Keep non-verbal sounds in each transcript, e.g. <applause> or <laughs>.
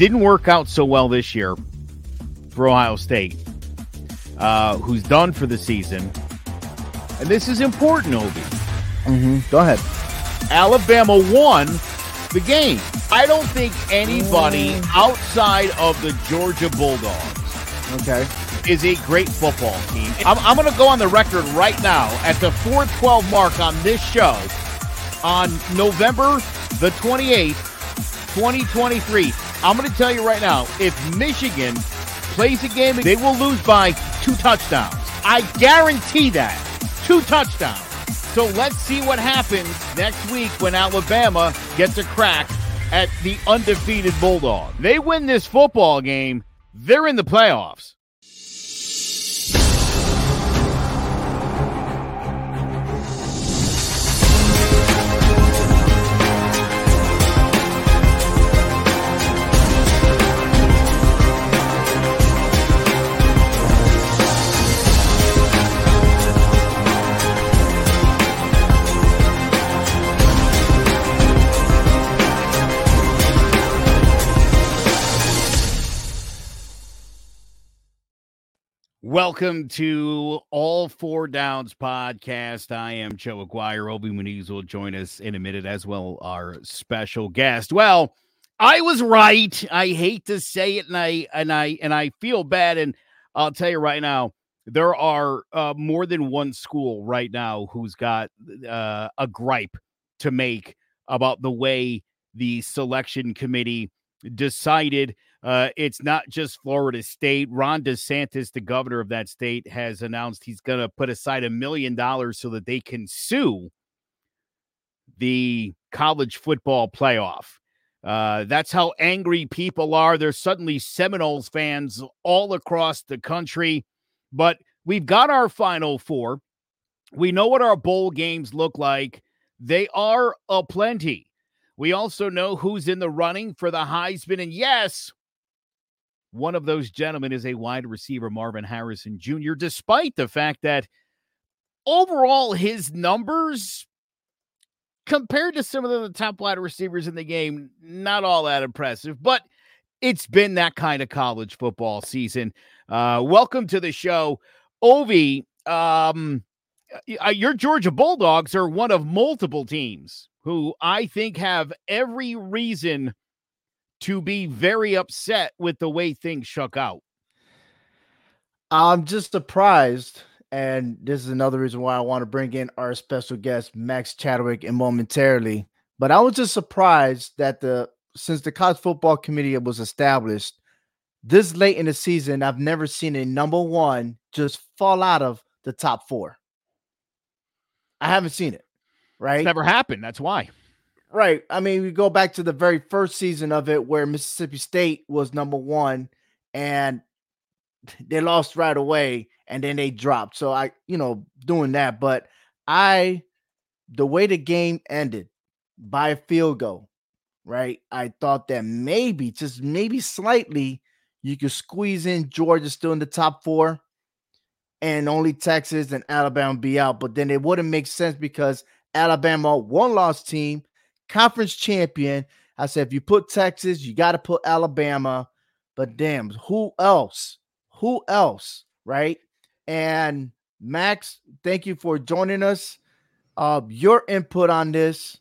didn't work out so well this year for Ohio State, uh, who's done for the season. And this is important, Obi. Mm-hmm. Go ahead. Alabama won the game. I don't think anybody mm. outside of the Georgia Bulldogs okay. is a great football team. I'm, I'm going to go on the record right now at the 412 mark on this show on November the 28th, 2023. I'm going to tell you right now if Michigan plays a game, they will lose by two touchdowns. I guarantee that. Two touchdowns. So let's see what happens next week when Alabama gets a crack at the undefeated Bulldog. They win this football game, they're in the playoffs. Welcome to All Four Downs podcast. I am Joe Aguirre. Obi Muniz will join us in a minute, as well our special guest. Well, I was right. I hate to say it, and I and I and I feel bad. And I'll tell you right now, there are uh, more than one school right now who's got uh, a gripe to make about the way the selection committee decided uh, it's not just Florida State. Ron DeSantis, the governor of that state, has announced he's going to put aside a million dollars so that they can sue the college football playoff. Uh, that's how angry people are. There's suddenly Seminoles fans all across the country, but we've got our final four. We know what our bowl games look like. They are a plenty. We also know who's in the running for the Heisman. And yes, one of those gentlemen is a wide receiver, Marvin Harrison Jr., despite the fact that overall his numbers compared to some of the top wide receivers in the game, not all that impressive, but it's been that kind of college football season. Uh, welcome to the show. Ovi, um, your Georgia Bulldogs are one of multiple teams who I think have every reason to be very upset with the way things shook out? I'm just surprised. And this is another reason why I want to bring in our special guest, Max Chadwick, in momentarily. But I was just surprised that the since the college football committee was established this late in the season, I've never seen a number one just fall out of the top four. I haven't seen it. Right? It's never happened. That's why. Right. I mean, we go back to the very first season of it where Mississippi State was number one and <laughs> they lost right away and then they dropped. So I, you know, doing that. But I, the way the game ended by a field goal, right? I thought that maybe, just maybe slightly, you could squeeze in Georgia still in the top four and only Texas and Alabama be out. But then it wouldn't make sense because Alabama, one loss team, conference champion. I said, if you put Texas, you got to put Alabama. But damn, who else? Who else? Right? And Max, thank you for joining us. Uh, your input on this.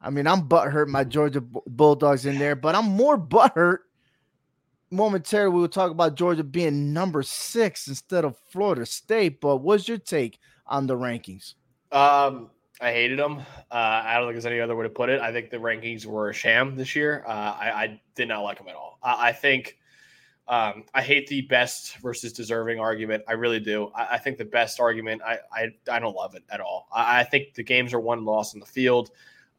I mean, I'm butthurt my Georgia Bulldogs in there, but I'm more butthurt. Momentarily, we will talk about Georgia being number six instead of Florida State. But what's your take on the rankings? Um, I hated them. Uh, I don't think there's any other way to put it. I think the rankings were a sham this year. Uh, I, I, did not like them at all. I, I think um, I hate the best versus deserving argument. I really do. I, I think the best argument, I, I, don't love it at all. I, think the games are one loss in the field.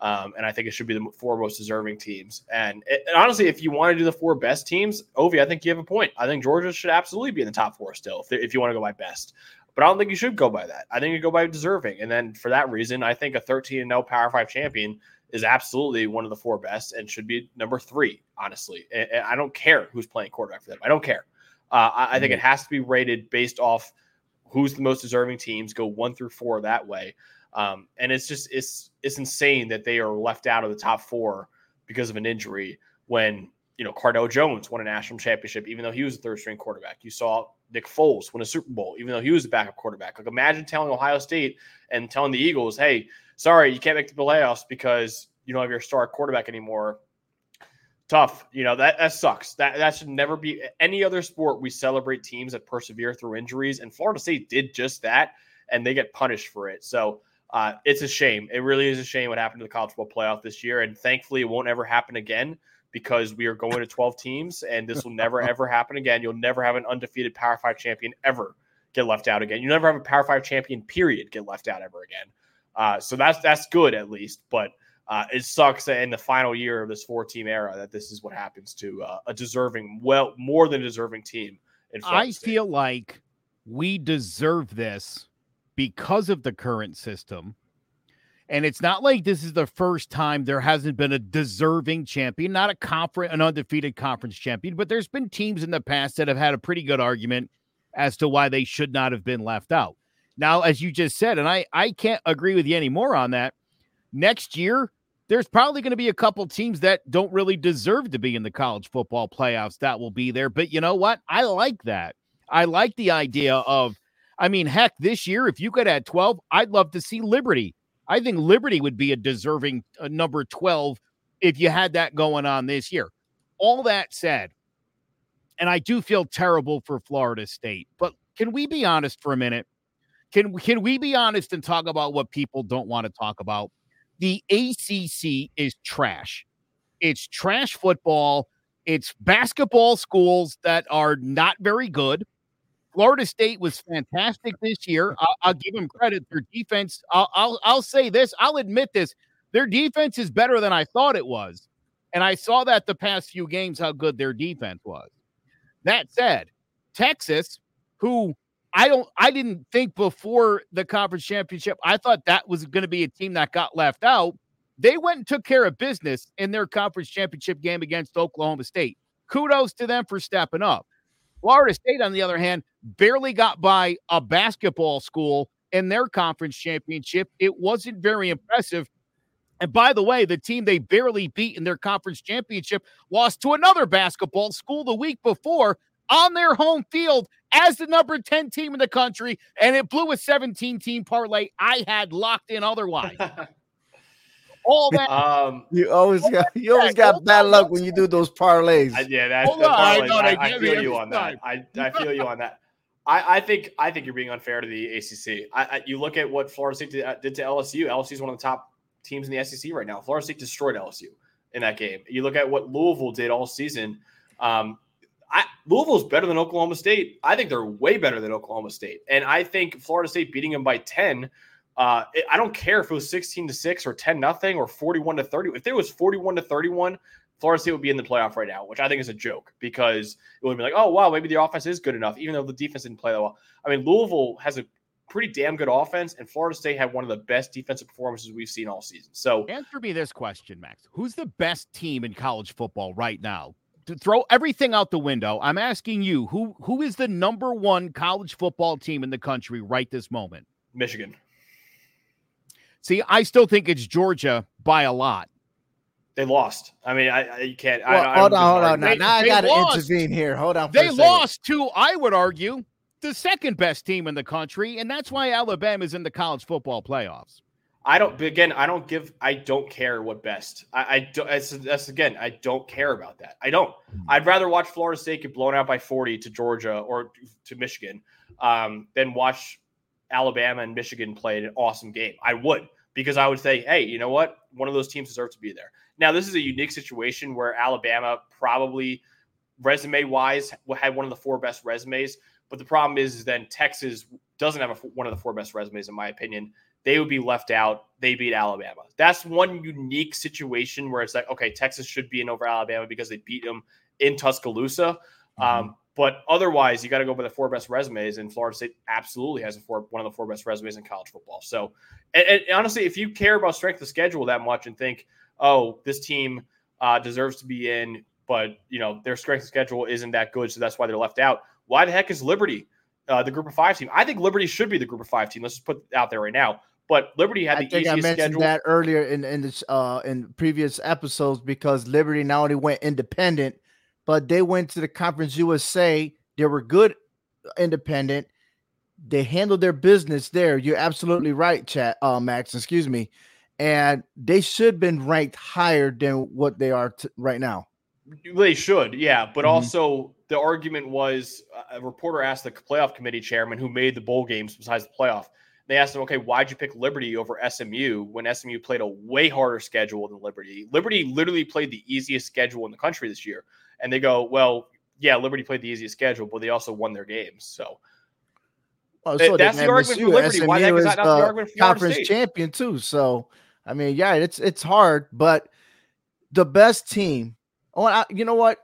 Um, and I think it should be the four most deserving teams. And, it, and, honestly, if you want to do the four best teams, Ovi, I think you have a point. I think Georgia should absolutely be in the top four still, if, if you want to go by best. But I don't think you should go by that. I think you go by deserving. And then for that reason, I think a 13 and 0 Power Five champion is absolutely one of the four best and should be number three, honestly. And I don't care who's playing quarterback for them. I don't care. Uh, I, think it mm-hmm. has to be rated based off who's the most deserving teams, go one through four that way. Um, and it's just it's it's insane that they are left out of the top four because of an injury when you know, Cardale Jones won a national championship, even though he was a third string quarterback. You saw Nick Foles win a Super Bowl, even though he was the backup quarterback. Like, imagine telling Ohio State and telling the Eagles, hey, sorry, you can't make the playoffs because you don't have your star quarterback anymore. Tough. You know, that, that sucks. That, that should never be any other sport. We celebrate teams that persevere through injuries, and Florida State did just that, and they get punished for it. So, uh, it's a shame. It really is a shame what happened to the college football playoff this year, and thankfully, it won't ever happen again because we are going to 12 teams and this will never ever happen again. You'll never have an undefeated Power 5 champion ever get left out again. You never have a Power 5 champion period get left out ever again. Uh, so that's that's good at least, but uh, it sucks that in the final year of this four team era that this is what happens to uh, a deserving, well, more than deserving team. I State. feel like we deserve this because of the current system and it's not like this is the first time there hasn't been a deserving champion, not a conference, an undefeated conference champion, but there's been teams in the past that have had a pretty good argument as to why they should not have been left out. Now, as you just said, and I, I can't agree with you anymore on that. Next year, there's probably going to be a couple teams that don't really deserve to be in the college football playoffs that will be there. But you know what? I like that. I like the idea of, I mean, heck, this year, if you could add 12, I'd love to see Liberty I think Liberty would be a deserving uh, number 12 if you had that going on this year. All that said, and I do feel terrible for Florida State, but can we be honest for a minute? Can can we be honest and talk about what people don't want to talk about? The ACC is trash. It's trash football. It's basketball schools that are not very good. Florida State was fantastic this year. <laughs> I'll, I'll give them credit. Their defense, I'll, I'll, I'll say this, I'll admit this. Their defense is better than I thought it was. And I saw that the past few games how good their defense was. That said, Texas, who I don't I didn't think before the conference championship, I thought that was going to be a team that got left out. They went and took care of business in their conference championship game against Oklahoma State. Kudos to them for stepping up. Florida State, on the other hand, barely got by a basketball school in their conference championship. It wasn't very impressive. And by the way, the team they barely beat in their conference championship lost to another basketball school the week before on their home field as the number 10 team in the country. And it blew a 17 team parlay I had locked in otherwise. <laughs> all <laughs> that. Um, you always got you always got bad luck when you do those parlays. I, yeah, that's hold on, I, I, I, feel you on that. I, I feel you on that. I, I think I think you're being unfair to the ACC. I, you look at what Florida State did, uh, did to LSU. LSU is one of the top teams in the SEC right now. Florida State destroyed LSU in that game. You look at what Louisville did all season. Um, I, Louisville's better than Oklahoma State. I think they're way better than Oklahoma State, and I think Florida State beating them by ten uh, I don't care if it was 16 to 6 or 10 nothing or 41 to 30. If it was 41 to 31, Florida State would be in the playoff right now, which I think is a joke because it would be like, oh, wow, maybe the offense is good enough, even though the defense didn't play that well. I mean, Louisville has a pretty damn good offense, and Florida State had one of the best defensive performances we've seen all season. So, answer me this question, Max Who's the best team in college football right now? To throw everything out the window, I'm asking you who who is the number one college football team in the country right this moment? Michigan. See, I still think it's Georgia by a lot. They lost. I mean, I, I you can't. Well, I, hold on, hold on. Now, they, now I got to intervene here. Hold on. they lost to, I would argue, the second best team in the country, and that's why Alabama is in the college football playoffs. I don't. Again, I don't give. I don't care what best. I, I don't. That's, that's again. I don't care about that. I don't. Hmm. I'd rather watch Florida State get blown out by forty to Georgia or to Michigan, um, than watch Alabama and Michigan played an awesome game. I would because I would say, hey, you know what? One of those teams deserves to be there. Now, this is a unique situation where Alabama probably resume wise had one of the four best resumes. But the problem is, is then Texas doesn't have a, one of the four best resumes, in my opinion. They would be left out. They beat Alabama. That's one unique situation where it's like, okay, Texas should be in over Alabama because they beat them in Tuscaloosa. Mm-hmm. Um, but otherwise, you got to go by the four best resumes, and Florida State absolutely has a four, one of the four best resumes in college football. So, and, and honestly, if you care about strength of schedule that much and think, oh, this team uh, deserves to be in, but you know their strength of schedule isn't that good, so that's why they're left out. Why the heck is Liberty uh, the Group of Five team? I think Liberty should be the Group of Five team. Let's just put out there right now. But Liberty had I the think easiest I mentioned schedule. that earlier in in this uh, in previous episodes because Liberty not only went independent but they went to the Conference USA. They were good independent. They handled their business there. You're absolutely right, chat, uh, Max. Excuse me, and they should have been ranked higher than what they are t- right now. They should, yeah. But mm-hmm. also, the argument was a reporter asked the playoff committee chairman who made the bowl games besides the playoff. They asked him, okay, why'd you pick Liberty over SMU when SMU played a way harder schedule than Liberty? Liberty literally played the easiest schedule in the country this year. And they go, well, yeah, Liberty played the easiest schedule, but they also won their games. So, well, so that's the argument for Liberty. SMU Why is, that not uh, the argument for conference champion too? So, I mean, yeah, it's it's hard, but the best team. Oh, I, you know what?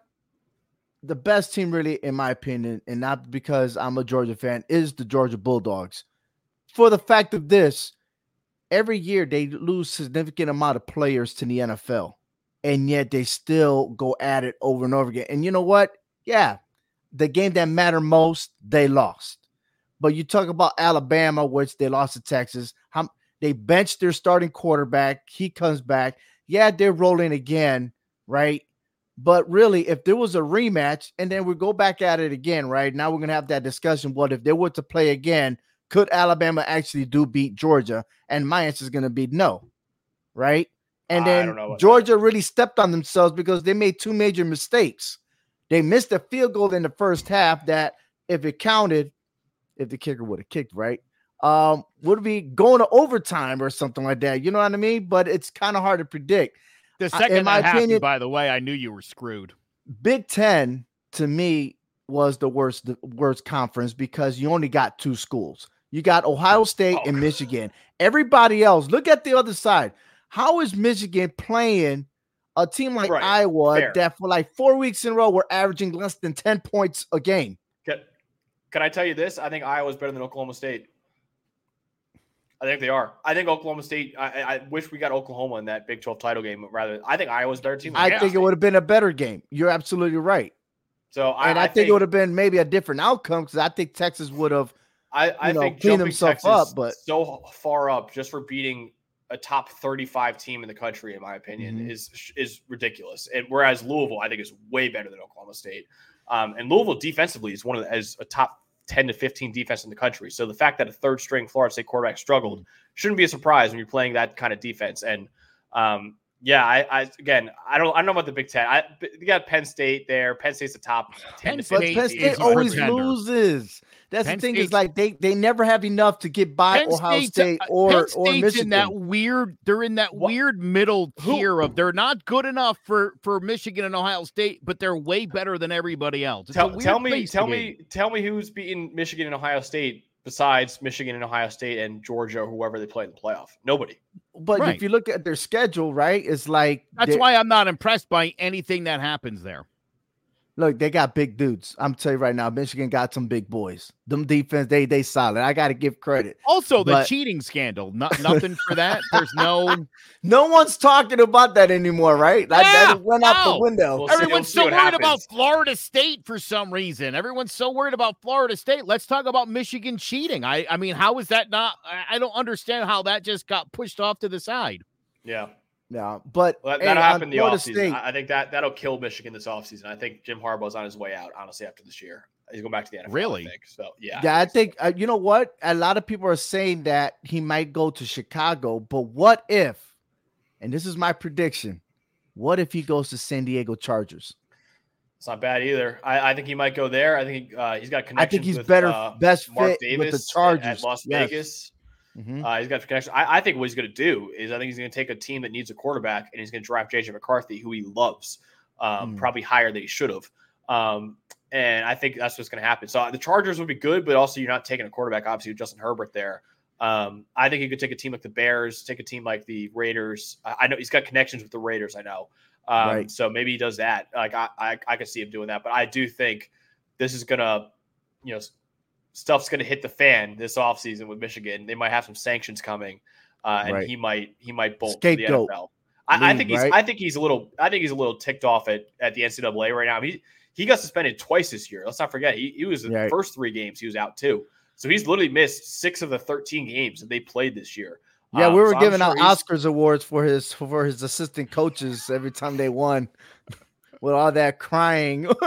The best team, really, in my opinion, and not because I'm a Georgia fan, is the Georgia Bulldogs for the fact of this, every year they lose significant amount of players to the NFL, and yet they still go at it over and over again. And you know what? Yeah, the game that mattered most, they lost. But you talk about Alabama, which they lost to Texas. How they benched their starting quarterback. He comes back. Yeah, they're rolling again, right? But really, if there was a rematch and then we go back at it again, right? Now we're gonna have that discussion. What if they were to play again? could Alabama actually do beat Georgia? And my answer is to be no, right? And then Georgia really stepped on themselves because they made two major mistakes. They missed a field goal in the first half that, if it counted, if the kicker would have kicked right, um, would be going to overtime or something like that. You know what I mean? But it's kind of hard to predict. The second in my opinion, by the way, I knew you were screwed. Big Ten to me was the worst the worst conference because you only got two schools. You got Ohio State oh. and Michigan. Everybody else, look at the other side. How is Michigan playing a team like right. Iowa Fair. that for like four weeks in a row were averaging less than 10 points a game? Can, can I tell you this? I think Iowa's better than Oklahoma State. I think they are. I think Oklahoma State. I, I, wish we got Oklahoma in that Big 12 title game. Rather, I think Iowa's better team. I think it would have been a better game. You're absolutely right. So, I, and I, I think, think, it would have been maybe a different outcome because I think Texas would have I, I know, think clean himself Texas up, but so far up just for beating a top 35 team in the country, in my opinion, mm-hmm. is is ridiculous. And whereas Louisville, I think, is way better than Oklahoma State. Um, and Louisville defensively is one of the, as a top 10 to 15 defense in the country. So the fact that a third string Florida State quarterback struggled mm-hmm. shouldn't be a surprise when you're playing that kind of defense. And um, yeah, I, I, again, I don't, I don't know about the Big Ten. I you got Penn State there. Penn State's the top ten. Penn State, Penn State always loses. That's Penn the thing State's, is like they they never have enough to get by Penn Ohio State's, State uh, or Penn or Michigan. In that weird, they're in that what? weird middle tier of they're not good enough for for Michigan and Ohio State, but they're way better than everybody else. tell, tell me, tell me, tell me who's beating Michigan and Ohio State besides Michigan and Ohio State and Georgia, whoever they play in the playoff. Nobody. But right. if you look at their schedule, right, it's like that's why I'm not impressed by anything that happens there. Look, they got big dudes. I'm telling you right now, Michigan got some big boys. Them defense, they they solid. I got to give credit. Also, the but... cheating scandal. Not, nothing for that. There's no. <laughs> no one's talking about that anymore, right? That, yeah, that went no. out the window. We'll Everyone's see, so worried happens. about Florida State for some reason. Everyone's so worried about Florida State. Let's talk about Michigan cheating. I I mean, how is that not? I don't understand how that just got pushed off to the side. Yeah. Yeah, but well, that'll happen the offseason. State, I think that that'll kill Michigan this offseason. I think Jim Harbaugh's on his way out, honestly, after this year. He's going back to the NFL. Really? I so, yeah. Yeah, I think, uh, you know what? A lot of people are saying that he might go to Chicago, but what if, and this is my prediction, what if he goes to San Diego Chargers? It's not bad either. I, I think he might go there. I think uh, he's got connections. I think he's with, better, uh, best Mark fit Davis with the Chargers at Las yes. Vegas. Mm-hmm. Uh, he's got connection. I, I, think what he's going to do is I think he's going to take a team that needs a quarterback and he's going to draft JJ McCarthy, who he loves, um, mm. probably higher than he should have. Um, and I think that's what's going to happen. So the Chargers would be good, but also you're not taking a quarterback, obviously, with Justin Herbert there. Um, I think he could take a team like the Bears, take a team like the Raiders. I, I know he's got connections with the Raiders. I know. Um, right. So maybe he does that. Like I, I, I could see him doing that, but I do think this is going to, you know, stuff's going to hit the fan this offseason with Michigan. They might have some sanctions coming, uh, and right. he might he might bolt Scapegoat. the NFL. I, I, think he's right? I think he's a little I think he's a little ticked off at, at the NCAA right now. He he got suspended twice this year. Let's not forget he, he was in right. the first three games he was out too. So he's literally missed six of the 13 games that they played this year. Yeah, um, we were so giving sure out Oscars awards for his for his assistant coaches every time they won. <laughs> with all that crying. <laughs>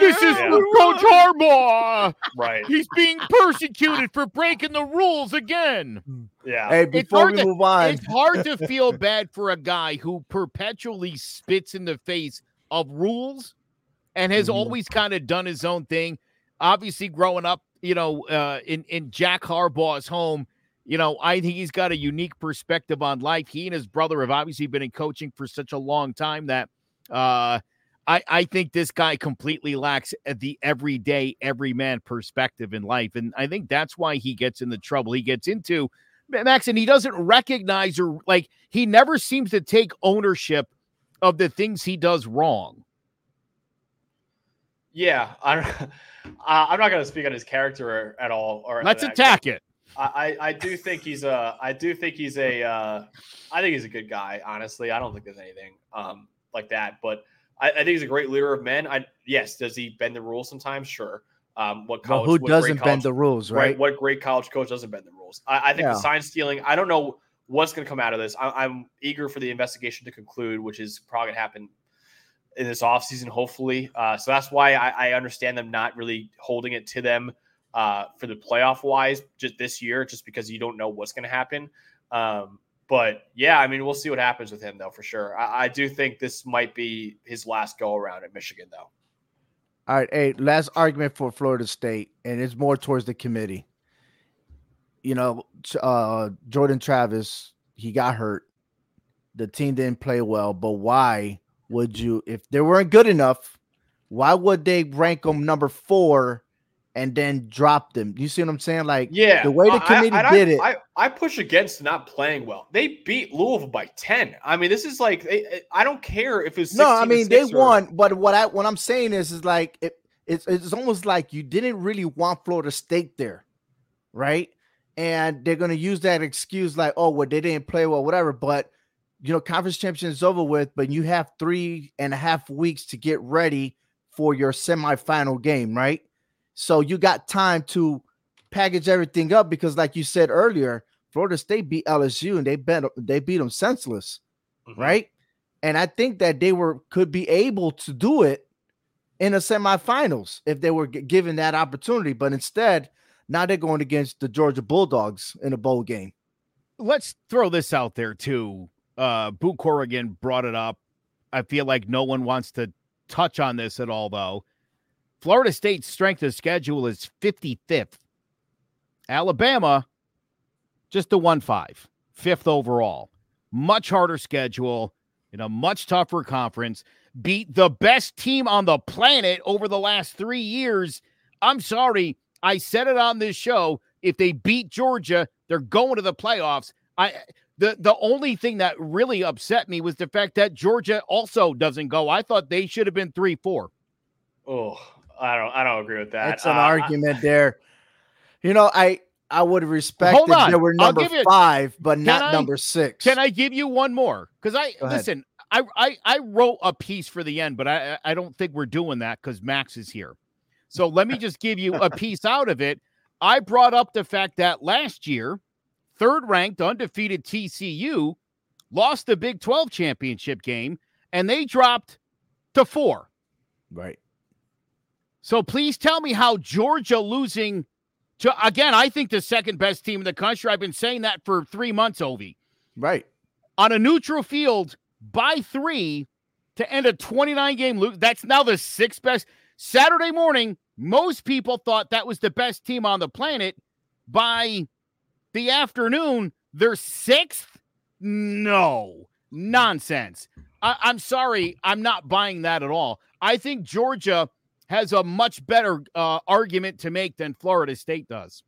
This is Yeah. Coach Harbaugh. Right. He's being persecuted for breaking the rules again. Yeah. hey, It's before hard we to- move on, It's hard to <laughs> feel bad for a guy who perpetually spits in the face of rules and has Mhm. always kind of done his own thing. Obviously, growing up, you know, uh, in in Jack Harbaugh's home, you know, I think he's got a unique perspective on life. He and his brother have obviously been in coaching for such a long time that uh, I I think this guy completely lacks the everyday everyman perspective in life, and I think that's why he gets in the trouble he gets into. Max, and he doesn't recognize or like he never seems to take ownership of the things he does wrong. Yeah. I don't, <laughs> I- I'm not going to speak on his character at all. Or Let's attack it. I, I I do think he's a I do think he's a uh, I think he's a good guy. Honestly, I don't think there's anything um, like that. But I, I think he's a great leader of men. I yes, does he bend the rules sometimes? Sure. Um, what college? who what doesn't college, bend the rules, right? right? What great college coach doesn't bend the rules? I, I think Yeah. the sign stealing. I don't know what's going to come out of this. I, I'm eager for the investigation to conclude, which is probably going to happen in this offseason, hopefully. Uh, so that's why I, I understand them not really holding it to them uh, for the playoff wise just this year, just because you don't know what's going to happen. Um, but yeah, I mean, we'll see what happens with him, though, for sure. I, I do think this might be his last go around at Michigan, though. All right, hey, last argument for Florida State, and it's more towards the committee. You know, uh, Jordan Travis, he got hurt. The team didn't play well, but why would you, if they weren't good enough, why would they rank them number four and then drop them? You see what I'm saying? Like, Yeah, the way the committee I, I, did it. I, I push against not playing well. They beat Louisville by ten. I mean, this is like they- eh, I don't care if it's no, I mean they or- won, but what I what I'm saying is is like it, it's it's almost like you didn't really want Florida State there, right? And they're gonna use that excuse like, oh, well, they didn't play well, whatever. But you know, conference championship is over with, but you have three and a half weeks to get ready for your semifinal game, right? So you got time to package everything up because, like you said earlier, Florida State beat LSU and they bet they beat them senseless Mhm. right? And I think that they were could be able to do it in the semifinals if they were g- given that opportunity. But instead, now they're going against the Georgia Bulldogs in a bowl game. Let's throw this out there too. Uh Boo Corrigan brought it up. I feel like no one wants to touch on this at all, though. Florida State's strength of schedule is 55th. Alabama, just a 1 5, fifth overall. Much harder schedule in a much tougher conference. Beat the best team on the planet over the last three years. I'm sorry. I said it on this show. If they beat Georgia, they're going to the playoffs. I the the only thing that really upset me was the fact that Georgia also doesn't go. I thought they should have been three four. Oh, I don't. I don't agree with that. That's an Uh, I- argument there. You know, I I would respect Hold if on. they were number you- five, but not I- number six. Can I give you one more? Because I listen. I, I I wrote a piece for the end, but I I don't think we're doing that because Max is here. So let me just give you a <laughs> piece out of it. I brought up the fact that last year, third ranked undefeated TCU lost the Big 12 championship game and they dropped to four. Right. So please tell me how Georgia losing to again, I think the second best team in the country. I've been saying that for three months, Ovi. Right. On a neutral field by three to end a 29 game lose. That's now the sixth best. Saturday morning, most people thought that was the best team on the planet. By the afternoon, they're sixth. No, nonsense. I, I'm sorry. I'm not buying that at all. I think Georgia has a much better uh, argument to make than Florida State does.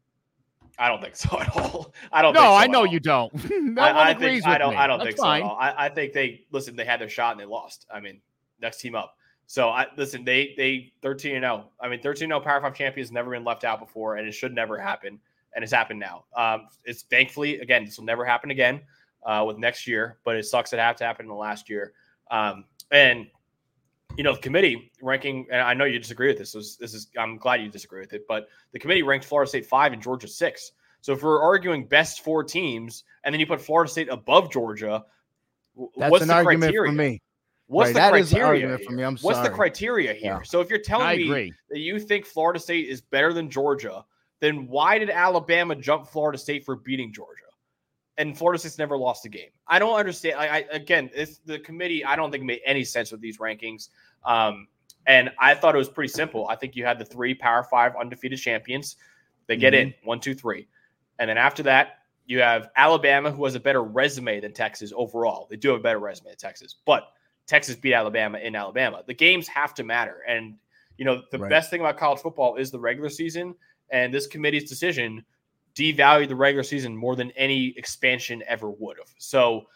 I don't think so <laughs> at all. I don't. No, think so I know all. you don't. <laughs> no I, one I agrees think I don't. me. I don't That's think so at all. I, I think they listen. They had their shot and they lost. I mean, next team up. So I listen. They they thirteen and zero. I mean, thirteen zero Power Five champions never been left out before, and it should never happen. And it's happened now. Um, it's thankfully again. This will never happen again uh, with next year. But it sucks it had to happen in the last year. Um, and you know, the committee ranking, and I know you disagree with this. This is, this is I'm glad you disagree with it, but the committee ranked Florida State five and Georgia six. So if we're arguing best four teams, and then you put Florida State above Georgia, That's what's an the argument criteria? for me. What's Right, that the criteria? argument for me. I'm What's the criteria here? Yeah. So if you're telling me that you think Florida State is better than Georgia, then why did Alabama jump Florida State for beating Georgia? And Florida State's never lost a game. I don't understand. I, I again, it's the committee. I don't think made any sense with these rankings. Um, and I thought it was pretty simple. I think you had the three Power Five undefeated champions. They get in one, two, three, and then after that, you have Alabama, who has a better resume than Texas overall. They do have a better resume than Texas, but Texas beat Alabama in Alabama. The games have to matter. And, you know, the Right. best thing about college football is the regular season. And this committee's decision devalued the regular season more than any expansion ever would have. So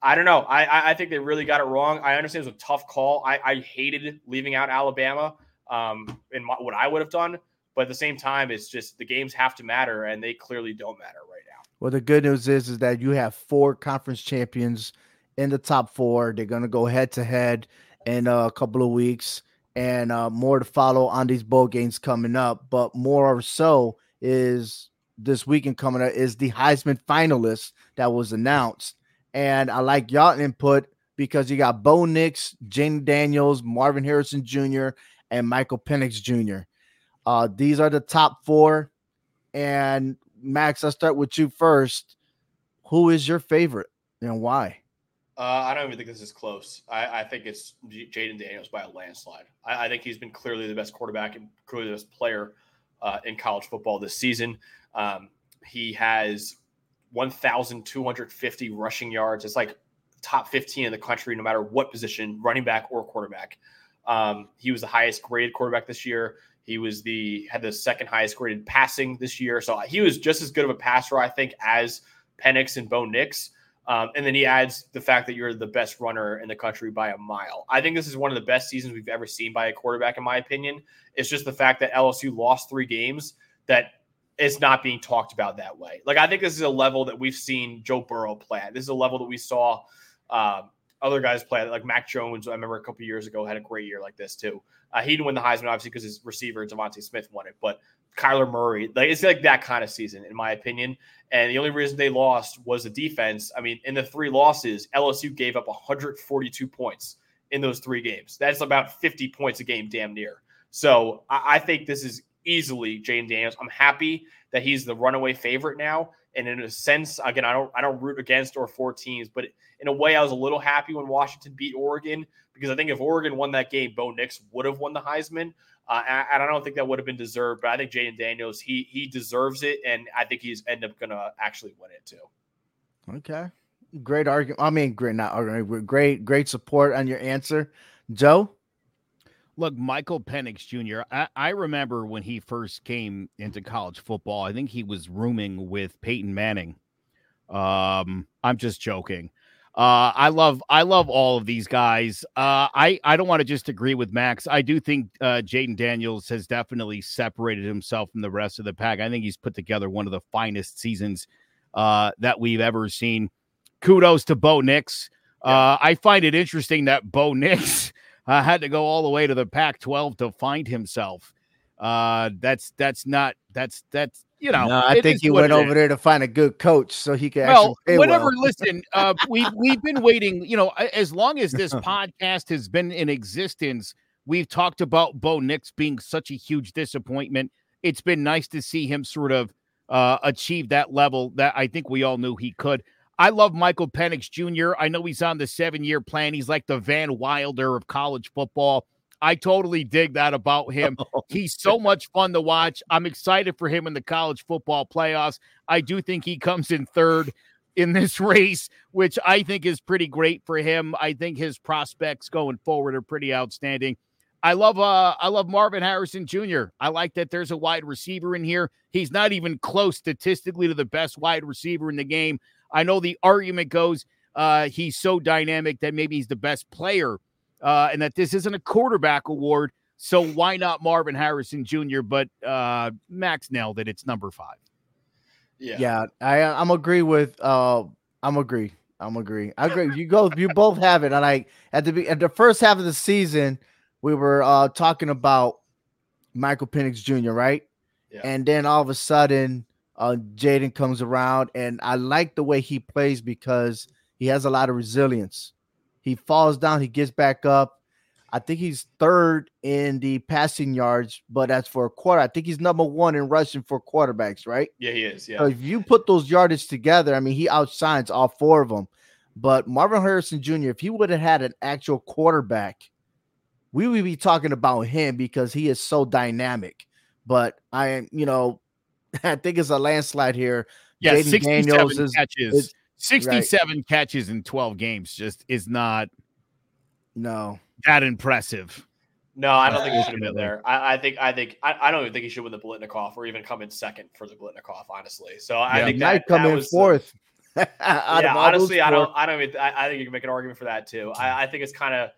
I don't know. I, I, think they really got it wrong. I understand it was a tough call. I, I hated leaving out Alabama um, in my, what I would have done. But at the same time, it's just the games have to matter, and they clearly don't matter right now. Well, the good news is is that you have four conference champions in the top four. They're gonna go head to head in a couple of weeks, and uh, more to follow on these bowl games coming up. But more or so is this weekend coming up is the Heisman finalist that was announced, and I like y'all input because you got Bo Nix, Jayden Daniels, Marvin Harrison Jr., and Michael Penix Jr. Uh, these are the top four, and Max, I'll start with you first. Who is your favorite and why? Uh, I don't even think this is close. I, I think it's Jayden Daniels by a landslide. I, I think he's been clearly the best quarterback and clearly the best player uh, in college football this season. Um, he has 1,250 rushing yards. It's like top 15 in the country, no matter what position, running back or quarterback. Um, he was the highest graded quarterback this year. He was the had the second highest graded passing this year. So he was just as good of a passer, I think, as Penix and Bo Nix. Um, and then he adds the fact that you're the best runner in the country by a mile. I think this is one of the best seasons we've ever seen by a quarterback, in my opinion. It's just the fact that LSU lost three games that it's not being talked about that way. Like I think this is a level that we've seen Joe Burrow play. at. This is a level that we saw um, other guys play, like Mac Jones. I remember a couple years ago had a great year like this too. Uh, he didn't win the Heisman obviously because his receiver DeVonta Smith won it, but Kyler Murray, like it's like that kind of season in my opinion. And the only reason they lost was the defense. I mean, in the three losses, LSU gave up 142 points in those three games. That's about 50 points a game, damn near. So I, I think this is easily Jayden Daniels. I'm happy that he's the runaway favorite now. And in a sense, again, I don't I don't root against or for teams, but in a way, I was a little happy when Washington beat Oregon because I think if Oregon won that game, Bo Nix would have won the Heisman. Uh, and, I don't think that would have been deserved, but I think Jayden Daniels he he deserves it, and I think he's end up gonna actually win it too. Okay. Great argument. I mean, great, not argument, great, great support on your answer. Joe? Look, Michael Penix Jr., I, I remember when he first came into college football, I think he was rooming with Peyton Manning. Um, I'm just joking. Uh, I love I love all of these guys. Uh, I I don't want to just agree with Max. I do think uh, Jayden Daniels has definitely separated himself from the rest of the pack. I think he's put together one of the finest seasons uh, that we've ever seen. Kudos to Bo Nix. Uh, I find it interesting that Bo Nix <laughs> uh, had to go all the way to the Pac-12 to find himself. Uh, that's that's not that's that's you know. no, I think he went over is. there to find a good coach so he could Well, actually whatever. well. Listen, uh, we've we've been waiting. You know, as long as this <laughs> podcast has been in existence, we've talked about Bo Nix being such a huge disappointment. It's been nice to see him sort of uh, achieve that level that I think we all knew he could. I love Michael Penix Jr. I know he's on the seven year plan. He's like the Van Wilder of college football. I totally dig that about <laughs> him. He's so much fun to watch. I'm excited for him in the college football playoffs. I do think he comes in third in this <laughs> race, which I think is pretty great for him. I think his prospects going forward are pretty outstanding. I love uh I love Marvin Harrison Jr. I like that there's a wide receiver in here. He's not even close statistically to the best wide receiver in the game. I know the argument goes uh he's so dynamic that maybe he's the best player uh and that this isn't a quarterback award. So why not Marvin Harrison Jr. But uh Max nailed it. It's number 5. Yeah. Yeah, I I'm agree with uh I'm agree. I'm agree. I agree. You go you both have it. And I at the be- at the first half of the season, we were uh talking about Michael Penix Jr., right? Yeah. And then all of a sudden, uh Jayden comes around and I like the way he plays because he has a lot of resilience. He falls down, he gets back up. I think he's third in the passing yards, but as for a quarter, I think he's number one in rushing for quarterbacks, right? Yeah, he is. Yeah. So if you put those yardage together, I mean, he outshines all four of them. But Marvin Harrison Jr., if he would have had an actual quarterback, we would be talking about him because he is so dynamic. But I am, you know, <laughs> I think it's a landslide here. Yeah, Jayden 67 Daniels is- catches. is- 67 catches in 12 games just is not No, that impressive. No, I don't think he should have been there. I, I think I think I, I don't even think he should win the Biletnikoff or even come in second for the Biletnikoff, honestly. So I Yeah. think he that, might come that in was the- fourth. <laughs> Out yeah, of all those honestly, I don't. I don't. Even, I, I think you can make an argument for that too. I, I think it's kind of.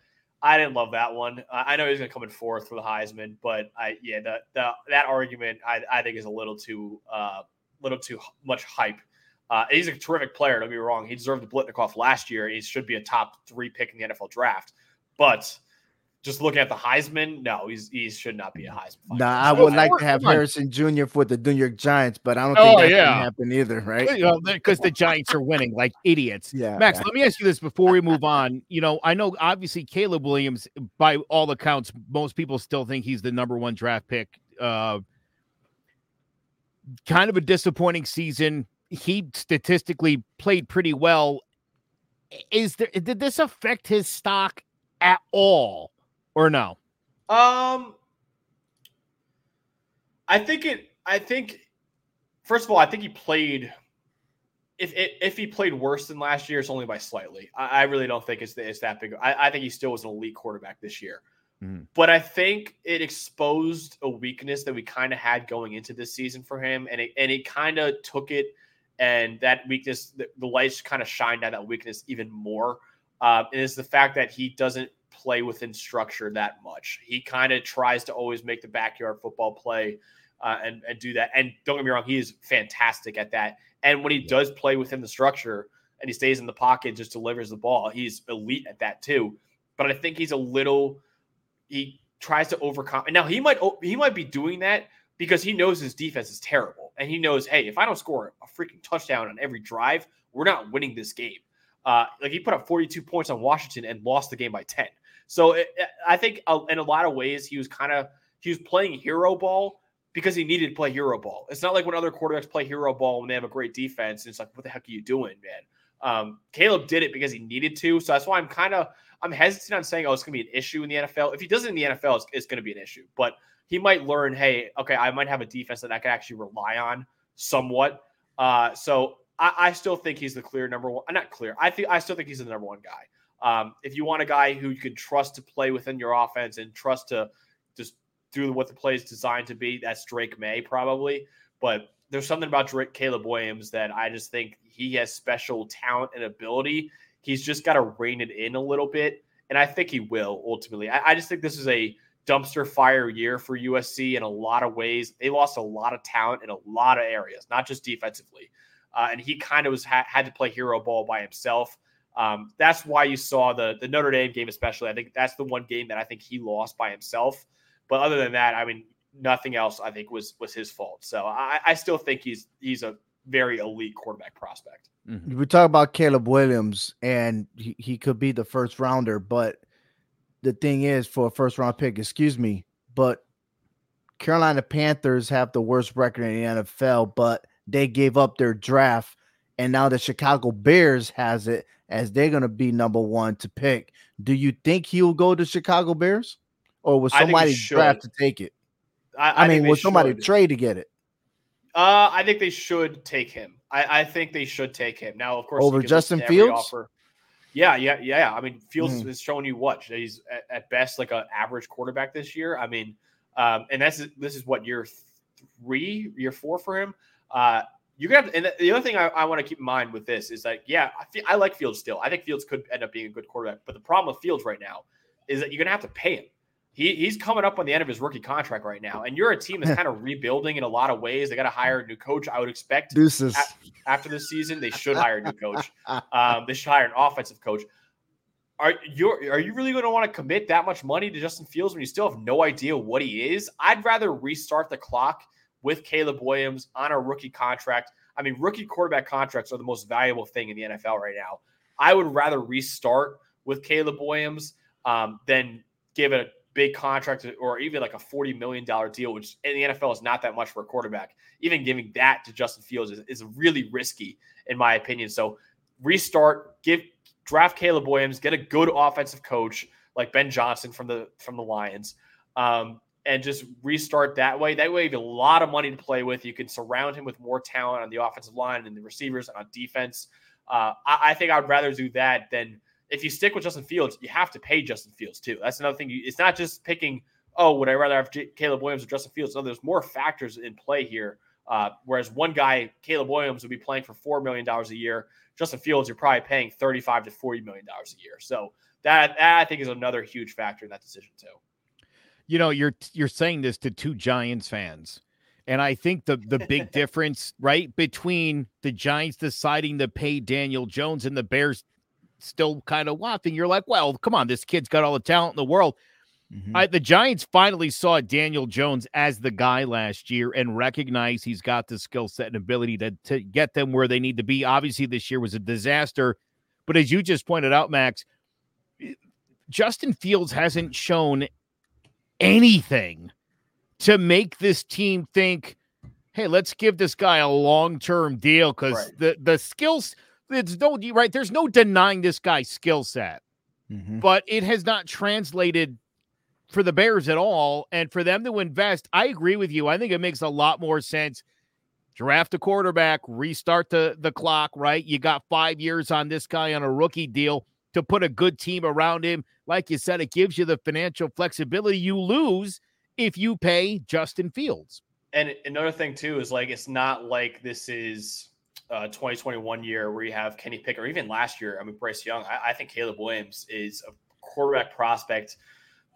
I didn't love that one. I know he's going to come in fourth for the Heisman, but I yeah, the, the that argument I, I think is a little too uh little too much hype. Uh, he's a terrific player. Don't be wrong. He deserved the Biletnikoff last year. He should be a top three pick in the NFL draft. But just looking at the Heisman, no, he's he should not be a Heisman. Nah. I So would like to have. Harrison Jr. for the New York Giants, but I don't Oh, think that yeah. can happen either, right? Because the Giants are winning like idiots. <laughs> Yeah. Max, let me ask you this before we move on. You know, I know obviously Caleb Williams, by all accounts, most people still think he's the number one draft pick. Uh, kind of a disappointing season. He statistically played pretty well. Is there did this affect his stock at all, or no? Um, I think it. I think first of all, I think he played. If if, if he played worse than last year, it's only by slightly. I, I really don't think it's it's that big. I, I think he still was an elite quarterback this year. Mhm. But I think it exposed a weakness that we kind of had going into this season for him, and it and it kind of took it, and that weakness, the, the lights kind of shined on that weakness even more. Um, and it's the fact that he doesn't play within structure that much. He kind of tries to always make the backyard football play uh, and and do that. And don't get me wrong, he is fantastic at that. And when he does play within the structure and he stays in the pocket, just delivers the ball, he's elite at that too. But I think he's a little. He tries to overcome. And now he might he might be doing that because he knows his defense is terrible, and he knows, hey, if I don't score a freaking touchdown on every drive, we're not winning this game. Uh, like he put up 42 points on Washington and lost the game by 10. So it, I think uh, in a lot of ways he was kind of he was playing hero ball because he needed to play hero ball. It's not like when other quarterbacks play hero ball when they have a great defense. And it's like, what the heck are you doing, man? Um, Caleb did it because he needed to. So that's why I'm kind of I'm hesitant on saying, oh, it's going to be an issue in the NFL. If he does it in the NFL, it's, it's going to be an issue. But he might learn, hey, okay, I might have a defense that I can actually rely on somewhat. Uh, so I, I still think he's the clear number one. I'm not clear. I think I still think he's the number one guy. Um, if you want a guy who you can trust to play within your offense and trust to just do what the play is designed to be, that's Drake Maye probably. But there's something about Drake Caleb Williams that I just think he has special talent and ability. He's just got to rein it in a little bit, and I think he will ultimately. I, I just think this is a dumpster fire year for USC in a lot of ways. They lost a lot of talent in a lot of areas, not just defensively. Uh, and he kind of was ha- had to play hero ball by himself. Um, that's why you saw the the Notre Dame game, especially. I think that's the one game that I think he lost by himself. But other than that, I mean, nothing else I think was was his fault. So I, I still think he's he's a very elite quarterback prospect. Mhm. we talk about Caleb Williams, and he, he could be the first rounder, but the thing is, for a first round pick, excuse me, but Carolina Panthers have the worst record in the NFL, but they gave up their draft, and now the Chicago Bears has it as they're going to be number one to pick. Do you think he'll go to Chicago Bears, or was I somebody draft to take it? I, I, think mean, was somebody should. trade to get it Uh, I think they should take him. I, I think they should take him. Now, of course, Over you can listen Justin Fields? Offer. Yeah, yeah, yeah. I mean, Fields Hmm. is showing you what he's at, at best like an average quarterback this year. I mean, um, and that's this is what year three, year four for him. Uh, you're gonna. Have, and the- the other thing I, I want to keep in mind with this is that yeah, I, feel, I like Fields still. I think Fields could end up being a good quarterback, but the problem with Fields right now is that you're gonna have to pay him. He, he's coming up on the end of his rookie contract right now, and you're a team that's <laughs> kind of rebuilding in a lot of ways. They got to hire a new coach. I would expect deuces. after this season, they should hire a new coach. <laughs> Um, they should hire an offensive coach. Are you are you really going to want to commit that much money to Justin Fields when you still have no idea what he is? I'd rather restart the clock with Caleb Williams on a rookie contract. I mean, rookie quarterback contracts are the most valuable thing in the NFL right now. I would rather restart with Caleb Williams um, than give it a big contract or even like a $40 million deal, which in the NFL is not that much for a quarterback. Even giving that to Justin Fields is, is really risky, in my opinion. So restart, give draft Caleb Williams, get a good offensive coach like Ben Johnson from the from the Lions. Um, and just restart that way. That way, you have a lot of money to play with. You can surround him with more talent on the offensive line and the receivers and on defense. Uh, I, I, think I'd rather do that than if you stick with Justin Fields, you have to pay Justin Fields too. That's another thing. It's not just picking, oh, would I rather have J- Caleb Williams or Justin Fields? No, there's more factors in play here. Uh, whereas one guy, Caleb Williams, would be playing for $4 million a year. Justin Fields, you're probably paying 35 to $40 million a year. So that, that I think is another huge factor in that decision too. You know, you're you're saying this to two Giants fans. And I think the the big <laughs> difference, right, between the Giants deciding to pay Daniel Jones and the Bears still kind of laughing. You're like, well, come on, this kid's got all the talent in the world. Mm-hmm. I, the Giants finally saw Daniel Jones as the guy last year and recognized he's got the skill set and ability to, to get them where they need to be. Obviously, this year was a disaster. But as you just pointed out, Max, Justin Fields hasn't shown anything to make this team think, hey, let's give this guy a long term deal because right. the, the skills – it's no right. There's no denying this guy's skill set, mm-hmm. but it has not translated for the Bears at all. And for them to invest, I agree with you. I think it makes a lot more sense. Draft a quarterback, restart the the clock. Right, you got five years on this guy on a rookie deal to put a good team around him. Like you said, it gives you the financial flexibility you lose if you pay Justin Fields. And another thing too is like it's not like this is uh, 2021 year where you have Kenny Pickett, or even last year, I mean, Bryce Young, I, I think Caleb Williams is a quarterback prospect.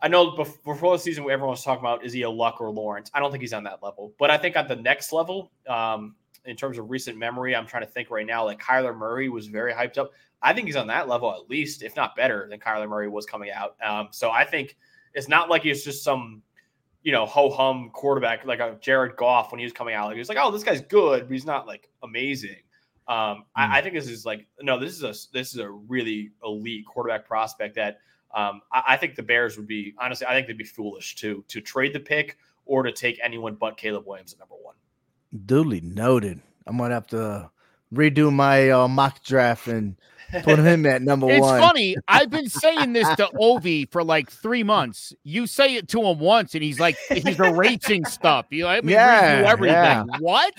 I know before the season, everyone was talking about is he a Luck or Lawrence? I don't think he's on that level, but I think at the next level, um, in terms of recent memory, I'm trying to think right now. Like Kyler Murray was very hyped up. I think he's on that level at least, if not better than Kyler Murray was coming out. Um, so I think it's not like he's just some you know, ho hum quarterback like a Jared Goff when he was coming out. Like, he was like, oh, this guy's good, but he's not like amazing. Um, mm. I, I, think this is like no, this is a this is a really elite quarterback prospect that um, I, I, think the Bears would be honestly, I think they'd be foolish to to trade the pick or to take anyone but Caleb Williams at number one. Duly noted. I'm gonna have to redo my uh, mock draft and put him at <laughs> number it's one. It's funny. I've been <laughs> saying this to Ovi for like three months. You say it to him once, and he's like, he's erasing stuff. You know, I mean, yeah, everything. Yeah. What?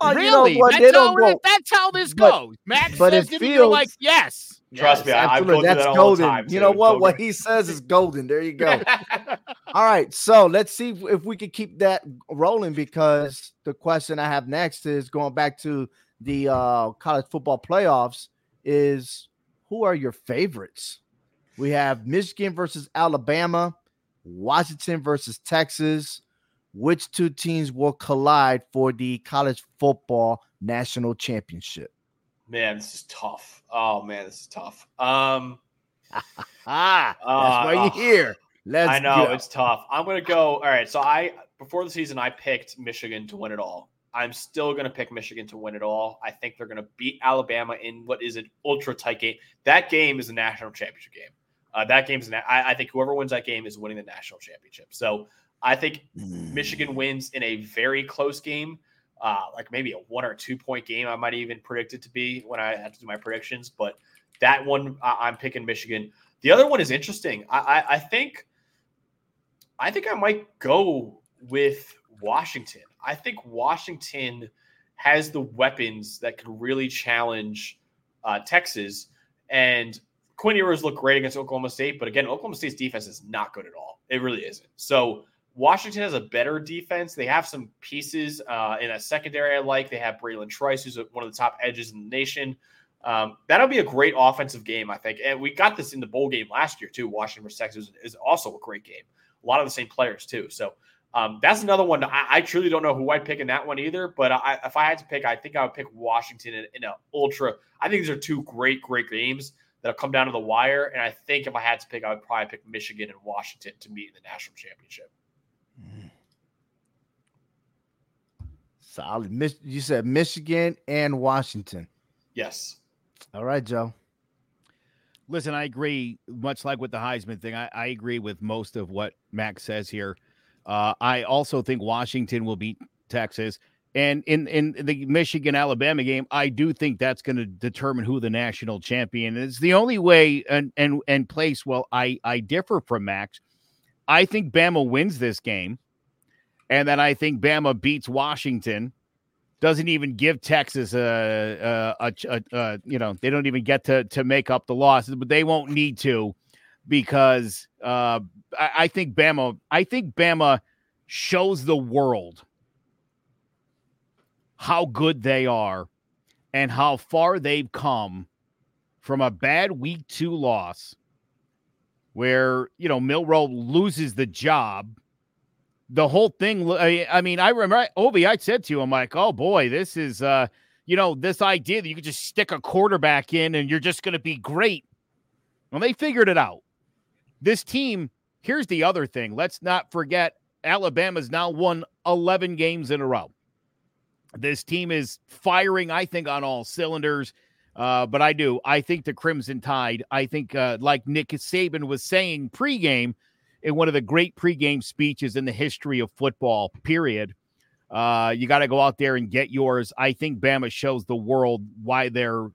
Oh, really? You know that's, how, go. that's how this but, goes. Max but says it feels, like, yes. Trust yes, me, I, absolutely. that's that golden. You know what? What he says is golden. There you go. <laughs> all right. So let's see if we can keep that rolling because the question I have next is going back to the uh, college football playoffs is who are your favorites? We have Michigan versus Alabama, Washington versus Texas. Which two teams will collide for the college football national championship? Man, this is tough. Oh man, this is tough. Um, <laughs> ah, that's uh, why you're here. Let's I know go. it's tough. I'm gonna go. All right, so I before the season I picked Michigan to win it all. I'm still going to pick Michigan to win it all. I think they're going to beat Alabama in what is an ultra tight game. That game is a national championship game. Uh, that game's an, I, I think whoever wins that game is winning the national championship. So I think mm. Michigan wins in a very close game, uh, like maybe a one or two point game. I might even predict it to be when I have to do my predictions. But that one, I, am picking Michigan. The other one is interesting. I, I, I think, I think I might go with Washington. I think Washington has the weapons that could really challenge uh, Texas. And Quinn Ewers looked great against Oklahoma State, but again, Oklahoma State's defense is not good at all. It really isn't. So Washington has a better defense. They have some pieces uh, in a secondary I like. They have Bralen Trice, who's one of the top edges in the nation. Um, that'll be a great offensive game, I think. And we got this in the bowl game last year, too. Washington versus Texas is also a great game. A lot of the same players, too. So um, that's another one. I, I, truly don't know who I'd pick in that one either. But I, if I had to pick, I think I would pick Washington in, in an ultra. I think these are two great, great games that'll come down to the wire. And I think if I had to pick, I would probably pick Michigan and Washington to meet in the national championship. Solid. You said Michigan and Washington. Yes. All right, Joe. Listen, I agree. Much like with the Heisman thing, I, I agree with most of what Max says here. Uh, I also think Washington will beat Texas. And in, in the Michigan Alabama game, I do think that's going to determine who the national champion is. The only way and and and place. Well, I I differ from Max. I think Bama wins this game, and then I think Bama beats Washington. Doesn't even give Texas a, a, a, a you know they don't even get to to make up the losses, but they won't need to because uh, I, I think Bama. I think Bama shows the world how good they are and how far they've come from a bad week two loss where, you know, Milroe loses the job. The whole thing, I mean, I remember, Obi, I said to you, I'm like, oh boy, this is, uh, you know, this idea that you could just stick a quarterback in and you're just going to be great. Well, they figured it out. This team, here's the other thing. Let's not forget Alabama's now won 11 games in a row. This team is firing, I think, on all cylinders. Uh, but I do. I think the Crimson Tide, I think, uh, like Nick Saban was saying pregame in one of the great pregame speeches in the history of football, period. Uh, you got to go out there and get yours. I think Bama shows the world why they're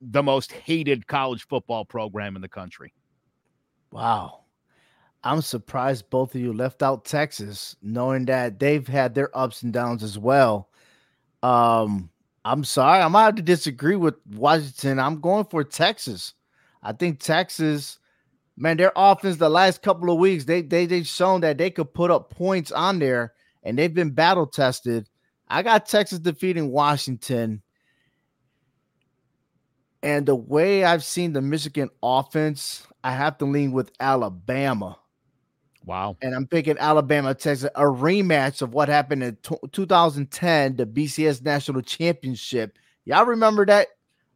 the most hated college football program in the country. Wow. I'm surprised both of you left out Texas, knowing that they've had their ups and downs as well. Um, I'm sorry, I'm out to disagree with Washington. I'm going for Texas. I think Texas, man, their offense the last couple of weeks, they they they've shown that they could put up points on there, and they've been battle tested. I got Texas defeating Washington. And the way I've seen the Michigan offense, I have to lean with Alabama. Wow. And I'm picking Alabama, Texas, a rematch of what happened in t- 2010, the BCS National Championship. Y'all remember that?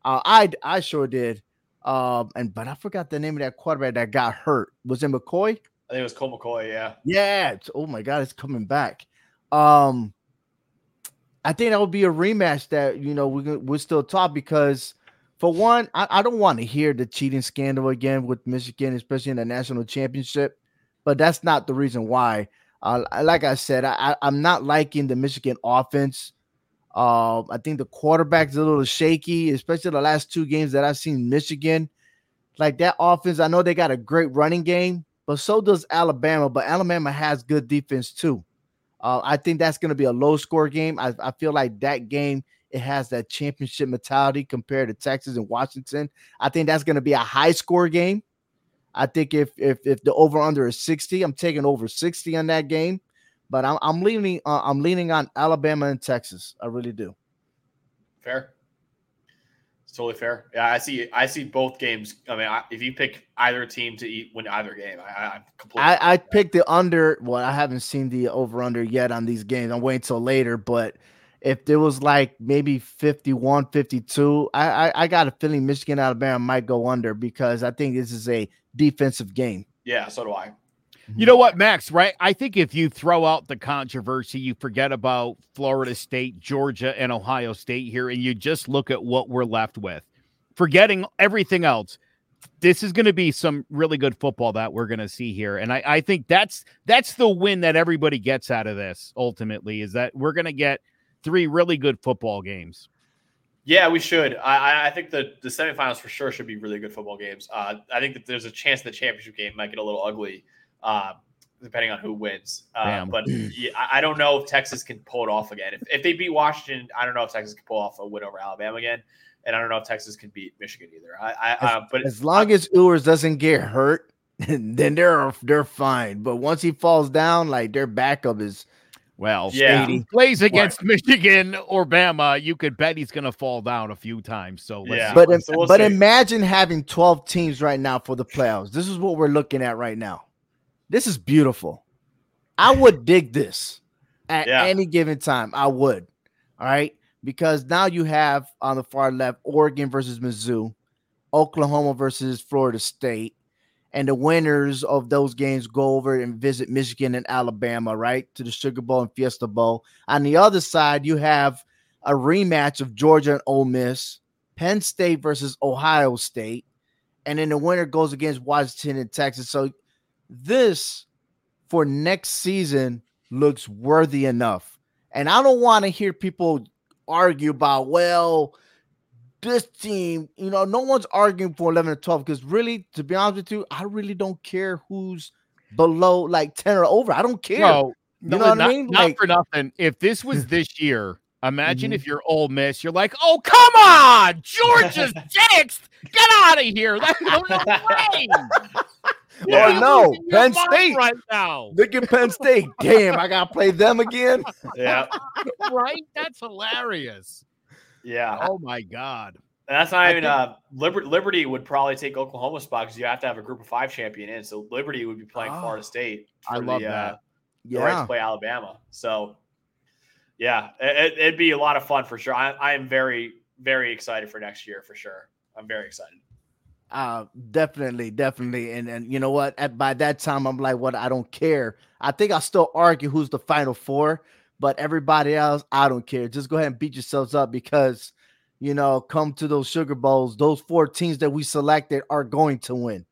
Uh, I I sure did. Um, and but I forgot the name of that quarterback that got hurt. Was it McCoy? I think it was Colt McCoy. Yeah. Yeah. oh my God, it's coming back. Um, I think that would be a rematch that you know we we still talk because for one, I, I don't want to hear the cheating scandal again with Michigan, especially in the national championship but that's not the reason why. Uh, like I said, I, am not liking the Michigan offense. Uh, I think the quarterback's a little shaky, especially the last two games that I've seen Michigan. Like that offense, I know they got a great running game, but so does Alabama. But Alabama has good defense too. Uh, I think that's going to be a low score game. I, I feel like that game it has that championship mentality compared to Texas and Washington. I think that's going to be a high score game. I think if if if the over under is 60, I'm taking over 60 on that game. But I'm I'm leaning uh, I'm leaning on Alabama and Texas. I really do. Fair. It's totally fair. Yeah, I see. I see both games. I mean, I, if you pick either team to eat, win either game, I, I completely. I, I picked the under. Well, I haven't seen the over under yet on these games. I'm waiting till later. But if there was like maybe 51, 52, I, I, I got a feeling Michigan, Alabama might go under because I think this is a defensive game. Yeah, so do I. You know what, Max, right? I think if you throw out the controversy, you forget about Florida State, Georgia, and Ohio State here, and you just look at what we're left with. Forgetting everything else, this is going to be some really good football that we're going to see here. And I, I think that's that's the win that everybody gets out of this ultimately is that we're going to get three really good football games. Yeah, we should. I, I think the, the semifinals for sure should be really good football games. Uh, I think that there's a chance the championship game might get a little ugly, uh, depending on who wins. Uh, but <clears throat> yeah, I don't know if Texas can pull it off again. If, if they beat Washington, I don't know if Texas can pull off a win over Alabama again, and I don't know if Texas can beat Michigan either. I, I as, uh, but as long as Ewers doesn't get hurt, <laughs> then they're they're fine. But once he falls down, like their backup is well, yeah. he plays against Michigan or Bama, you could bet he's going to fall down a few times. So, yeah. But, so we'll but imagine having 12 teams right now for the playoffs. This is what we're looking at right now. This is beautiful. I would <laughs> dig this at yeah. any given time. I would. All right. Because now you have on the far left Oregon versus Mizzou, Oklahoma versus Florida State, and the winners of those games go over and visit Michigan and Alabama, right, to the Sugar Bowl and Fiesta Bowl. On the other side, you have a rematch of Georgia and Ole Miss, Penn State versus Ohio State, and then the winner goes against Washington and Texas. So this for next season looks worthy enough. And I don't want to hear people argue about, well, this team, you know, no one's arguing for 11 or 12 because really, to be honest with you, I really don't care who's below like 10 or over. I don't care. No, you no, know what not, I mean? not Like, for nothing. If this was this <laughs> year, imagine Mhm. if you're Ole Miss, you're like, oh come on, Georgia's <laughs> sixth. Get out of here. That's no, no way. Yeah. oh no, Penn State. right now. Look at Penn State. <laughs> Damn, I gotta play them again. yeah, <laughs> right? That's hilarious. yeah. Oh my god. And that's not I even think- uh Liberty. Liberty would probably take Oklahoma spot because you have to have a Group of Five champion in. So Liberty would be playing Oh, Florida State. I love the, uh, that. the right to play Alabama. So, yeah, it, it'd be a lot of fun for sure. I, I am very, very excited for next year for sure. I'm very excited. Uh definitely, definitely. And and you know what? At by that time, I'm like, what I don't care. I think I'll still argue who's the final four, but everybody else, I don't care. Just go ahead and beat yourselves up because you know, come to those sugar bowls, those four teams that we selected are going to win.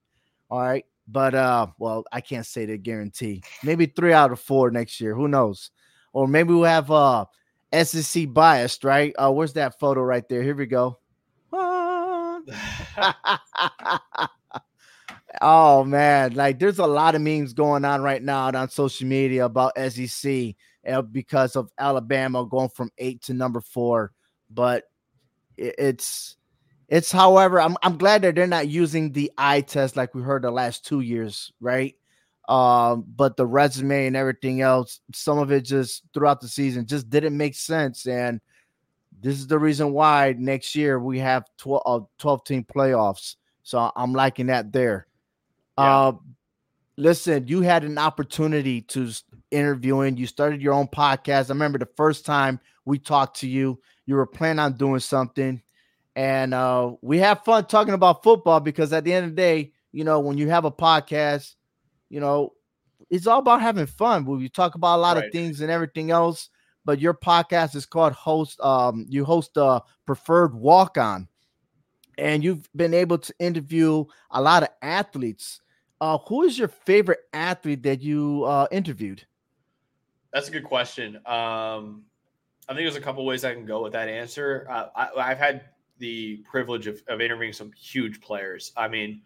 All right. But uh, well, I can't say the guarantee. Maybe three out of four next year. Who knows? Or maybe we'll have uh SEC biased, right? Uh, where's that photo right there? Here we go. <laughs> oh man, like there's a lot of memes going on right now on social media about SEC uh, because of Alabama going from eight to number four. But it's it's however, I'm I'm glad that they're not using the eye test like we heard the last two years, right? Um, but the resume and everything else, some of it just throughout the season just didn't make sense. And this is the reason why next year we have 12, uh, 12 team playoffs. So I'm liking that there. Yeah. Uh, listen, you had an opportunity to interviewing. You started your own podcast. I remember the first time we talked to you, you were planning on doing something. And uh, we have fun talking about football because at the end of the day, you know, when you have a podcast, you know, it's all about having fun. We talk about a lot of things and everything else. But your podcast is called host. Um, you host a preferred walk on, and you've been able to interview a lot of athletes. Uh, who is your favorite athlete that you uh, interviewed? That's a good question. Um, I think there's a couple ways I can go with that answer. Uh, I, I've had the privilege of, of interviewing some huge players. I mean,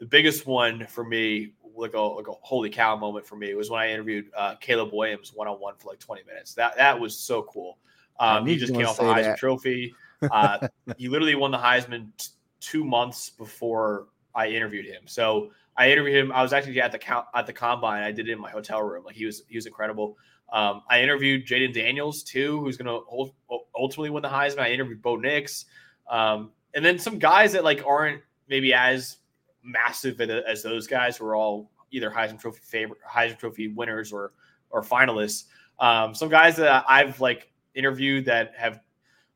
the biggest one for me, like a, like a holy cow moment for me, was when I interviewed uh, Caleb Williams one on one for like 20 minutes. That that was so cool. Um, he just came off the Heisman that. Trophy. <laughs> Uh, he literally won the Heisman t- two months before I interviewed him. So I interviewed him. I was actually at the count at the combine. I did it in my hotel room. Like he was he was incredible. Um, I interviewed Jayden Daniels too, who's going to ultimately win the Heisman. I interviewed Bo Nix, um, and then some guys that like aren't maybe as massive as those guys who are all either Heisman Trophy favorite, Heisman Trophy winners or or finalists. Um, some guys that I've like interviewed that have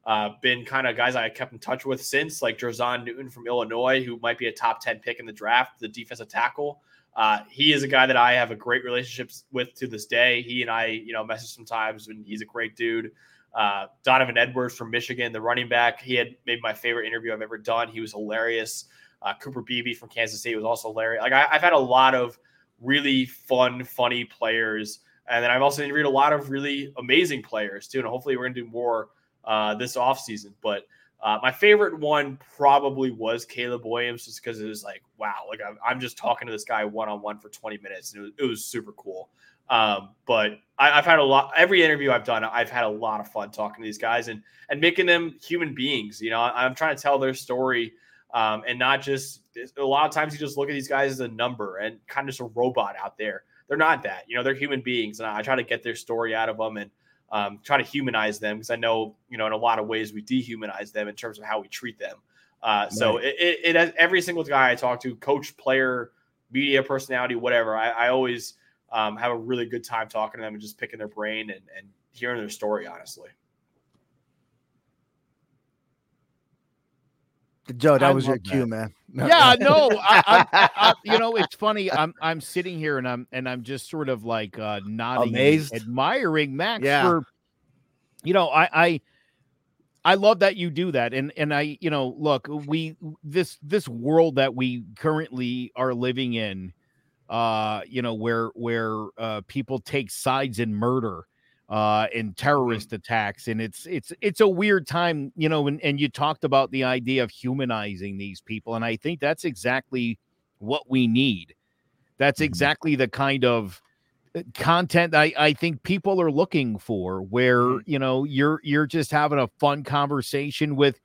uh, been kind of guys I kept in touch with since, like Jer'Zhan Newton from Illinois, who might be a top 10 pick in the draft, the defensive tackle. Uh, he is a guy that I have a great relationship with to this day. He and I, you know, message sometimes, and he's a great dude. Uh, Donovan Edwards from Michigan, the running back, he had maybe my favorite interview I've ever done. He was hilarious. Uh, Cooper Beebe from Kansas State was also Larry. Like I, I've had a lot of really fun, funny players, and then I've also interviewed a lot of really amazing players too. And hopefully, we're going to do more uh, this offseason. But uh, my favorite one probably was Caleb Williams, just because it was like, wow, like I'm, I'm just talking to this guy one on one for 20 minutes. And it was, it was super cool. Um, but I, I've had a lot. Every interview I've done, I've had a lot of fun talking to these guys and and making them human beings. You know, I'm trying to tell their story. Um, and not just a lot of times you just look at these guys as a number and kind of just a robot out there. They're not that, you know, they're human beings. And I try to get their story out of them and um, try to humanize them because I know, you know, in a lot of ways we dehumanize them in terms of how we treat them. Uh, so it, it, it has every single guy I talk to, coach, player, media personality, whatever. I, I always um, have a really good time talking to them and just picking their brain and, and hearing their story, honestly. Joe, that I was your love cue, that. man. yeah, <laughs> no, I, I, I, you know, it's funny. I'm I'm sitting here and I'm and I'm just sort of like uh, nodding, Amazed? admiring Max Yeah. for, you know, I I I love that you do that. And and I, you know, look, we this this world that we currently are living in, uh, you know, where where uh people take sides in murder uh in Mm-hmm. terrorist attacks and it's it's it's a weird time you know and, and you talked about the idea of humanizing these people and i think that's exactly what we need that's Mhm. exactly the kind of uh, content I, I think people are looking for where Mhm. you know you're you're just having a fun conversation with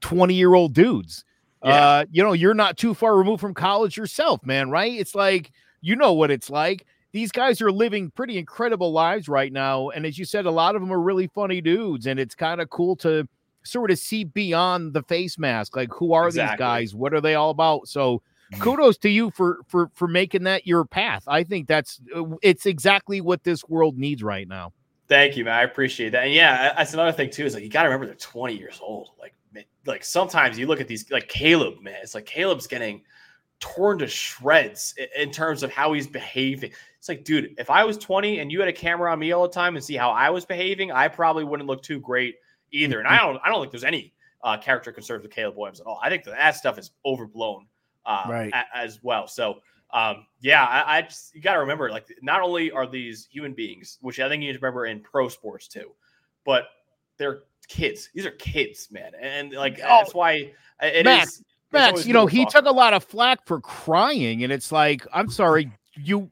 20 year old dudes Yeah. uh you know you're not too far removed from college yourself man right it's like you know what it's like these guys are living pretty incredible lives right now and as you said a lot of them are really funny dudes and it's kind of cool to sort of see beyond the face mask like who are these guys what are they all about so kudos to you for for for making that your path i think that's uh, it's exactly what this world needs right now Thank you, man. I appreciate that. And yeah, that's another thing too. Is like you got to remember they're 20 years old. Like, like sometimes you look at these, like Caleb, man. It's like Caleb's getting torn to shreds in terms of how he's behaving. It's like, dude, if I was 20 and you had a camera on me all the time and see how I was behaving, I probably wouldn't look too great either. And I don't, I don't think there's any uh, character concerns with Caleb Williams at all. I think that, that stuff is overblown uh, Right. a- as well. So um, yeah, I, I just you got to remember, like, not only are these human beings, which I think you need to remember in pro sports too, but they're kids. These are kids, man, and like Oh, that's why it is. Max, it's Max, you know, he took a lot of flack for crying, and it's like, I'm sorry, you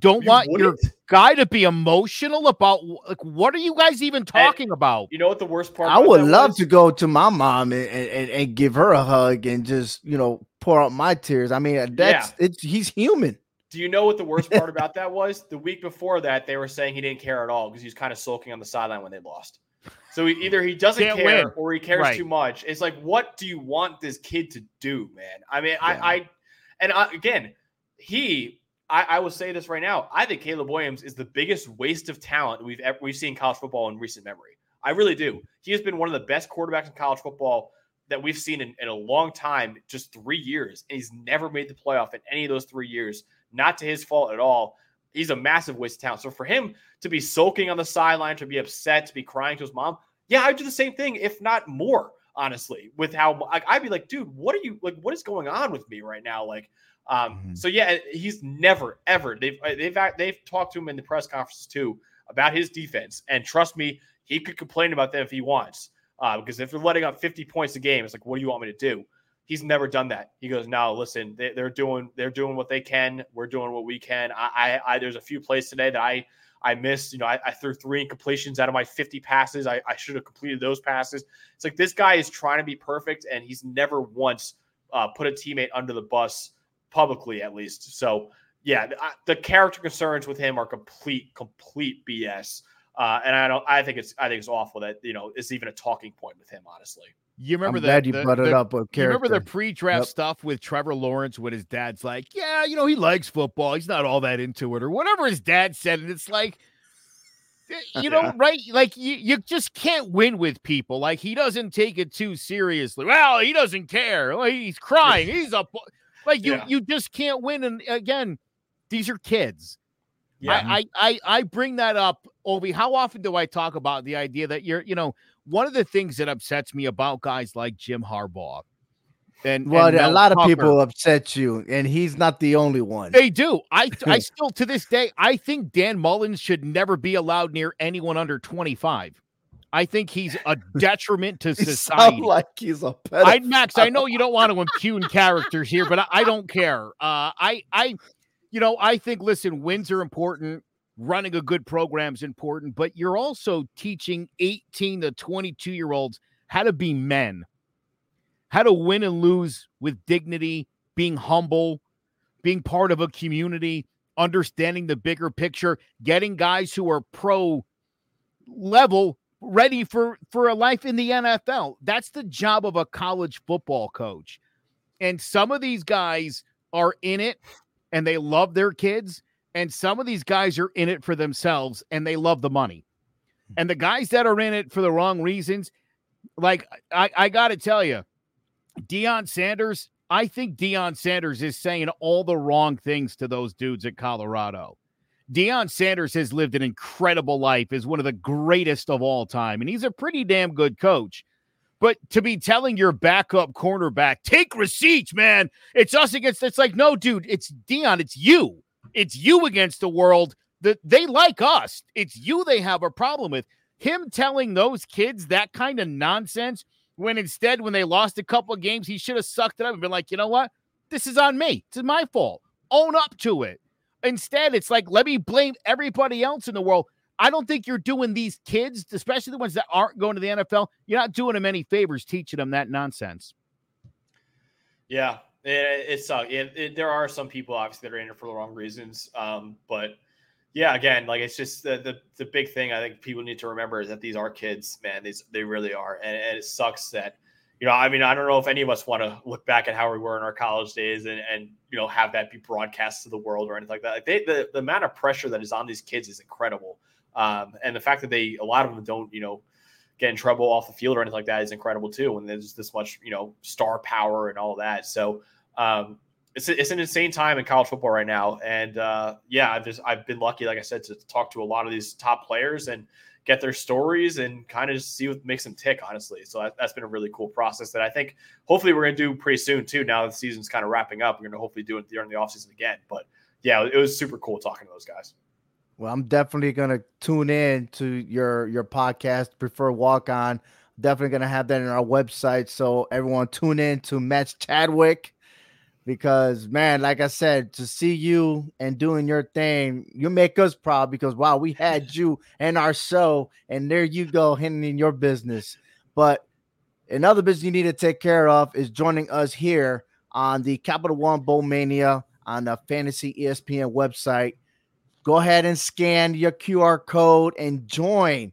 don't You want your wouldn't? guy to be emotional about like what are you guys even talking about? You know what the worst part? I would love was? to go to my mom and, and, and give her a hug and just you know pour out my tears. I mean, uh, that's it's he's human. Do you know what the worst part about that was? <laughs> The week before that, they were saying he didn't care at all because he was kind of sulking on the sideline when they lost. So he, either he doesn't Can't care win. or he cares Right. too much. It's like, what do you want this kid to do, man? I mean, Yeah. I, I, and I, again, he, I, I will say this right now. I think Caleb Williams is the biggest waste of talent we've ever we've seen in college football in recent memory. I really do. He has been one of the best quarterbacks in college football that we've seen in, in a long time, just three years. And he's never made the playoff in any of those three years. Not to his fault at all. He's a massive waste of talent. So for him to be sulking on the sideline, to be upset, to be crying to his mom, yeah, I'd do the same thing, if not more, honestly, with how like, I'd be like, dude, what are you like? What is going on with me right now? Like, um, Mhm. so yeah, he's never ever they've uh, they've they've talked to him in the press conferences too about his defense, and trust me, he could complain about them if he wants, uh, because if they're letting up 50 points a game, it's like, what do you want me to do? He's never done that. He goes, no, listen, they, they're doing they're doing what they can. We're doing what we can. I, I, I there's a few plays today that I I missed. You know, I, I threw three incompletions out of my 50 passes. I, I should have completed those passes. It's like this guy is trying to be perfect, and he's never once uh, put a teammate under the bus publicly, at least. So, yeah, the, I- the character concerns with him are complete, complete BS. Uh, and I don't. I think it's. I think it's awful that you know it's even a talking point with him. Honestly. You remember I'm the, glad you the- brought it up. With You remember the pre-draft Yep. stuff with Trevor Lawrence when his dad's like, "Yeah, you know, he likes football. He's not all that into it," or whatever his dad said, and it's like, eh, <laughs> you know, Yeah. right? Like you, you just can't win with people. Like he doesn't take it too seriously. Well, he doesn't care. Well, he's crying. He's up. Like you, Yeah. you just can't win. And again, these are kids. Yeah. I, I, I, I bring that up, Obi. How often do I talk about the idea that you're, you know, one of the things that upsets me about guys like Jim Harbaugh and well, and a Mel lot of people upset you, and he's not the only one. they do. I, <laughs> I still to this day, I think Dan Mullins should never be allowed near anyone under 25. I think he's a <laughs> detriment to society. like he's a I. Max, I know you don't want to impugn characters here, but I, I don't care. Uh, I I you know, I think listen, wins are important. Running a good program is important, but you're also teaching 18 to 22 year olds how to be men, how to win and lose with dignity, being humble, being part of a community, understanding the bigger picture, getting guys who are pro level ready for for a life in the NFL. That's the job of a college football coach. And some of these guys are in it and they love their kids and some of these guys are in it for themselves and they love the money. Hmm. And the guys that are in it for the wrong reasons, like I, I got to tell you, Deion Sanders, I think Deion Sanders is saying all the wrong things to those dudes at Colorado. Deion Sanders has lived an incredible life, is one of the greatest of all time, and he's a pretty damn good coach. But to be telling your backup cornerback, take receipts, man. It's us against it's like, no, dude, it's Deion, it's you. It's you against the world. That they like us. It's you they have a problem with. Him telling those kids that kind of nonsense when instead, when they lost a couple of games, he should have sucked it up and been like, you know what? This is on me. It's my fault. Own up to it. Instead, it's like, let me blame everybody else in the world. I don't think you're doing these kids, especially the ones that aren't going to the NFL, you're not doing them any favors teaching them that nonsense. Yeah, it, it sucks. It, it, there are some people obviously that are in it for the wrong reasons. Um, but yeah, again, like it's just the, the, the big thing I think people need to remember is that these are kids, man. These they really are, and, and it sucks that you know. I mean, I don't know if any of us want to look back at how we were in our college days and and you know have that be broadcast to the world or anything like that. Like they, the the amount of pressure that is on these kids is incredible. Um, and the fact that they, a lot of them don't, you know, get in trouble off the field or anything like that is incredible too. When there's this much, you know, star power and all that. So, um, it's, it's an insane time in college football right now. And, uh, yeah, I've just, I've been lucky, like I said, to talk to a lot of these top players and get their stories and kind of just see what makes them tick, honestly. So that, has been a really cool process that I think hopefully we're going to do pretty soon too. Now the season's kind of wrapping up, we're going to hopefully do it during the offseason again. But yeah, it was super cool talking to those guys. Well, I'm definitely gonna tune in to your your podcast. Prefer walk on. Definitely gonna have that in our website. So everyone tune in to Max Chadwick because man, like I said, to see you and doing your thing, you make us proud because wow, we had <laughs> you and our show, and there you go, handling your business. But another business you need to take care of is joining us here on the Capital One Bowl Mania on the Fantasy ESPN website go ahead and scan your QR code and join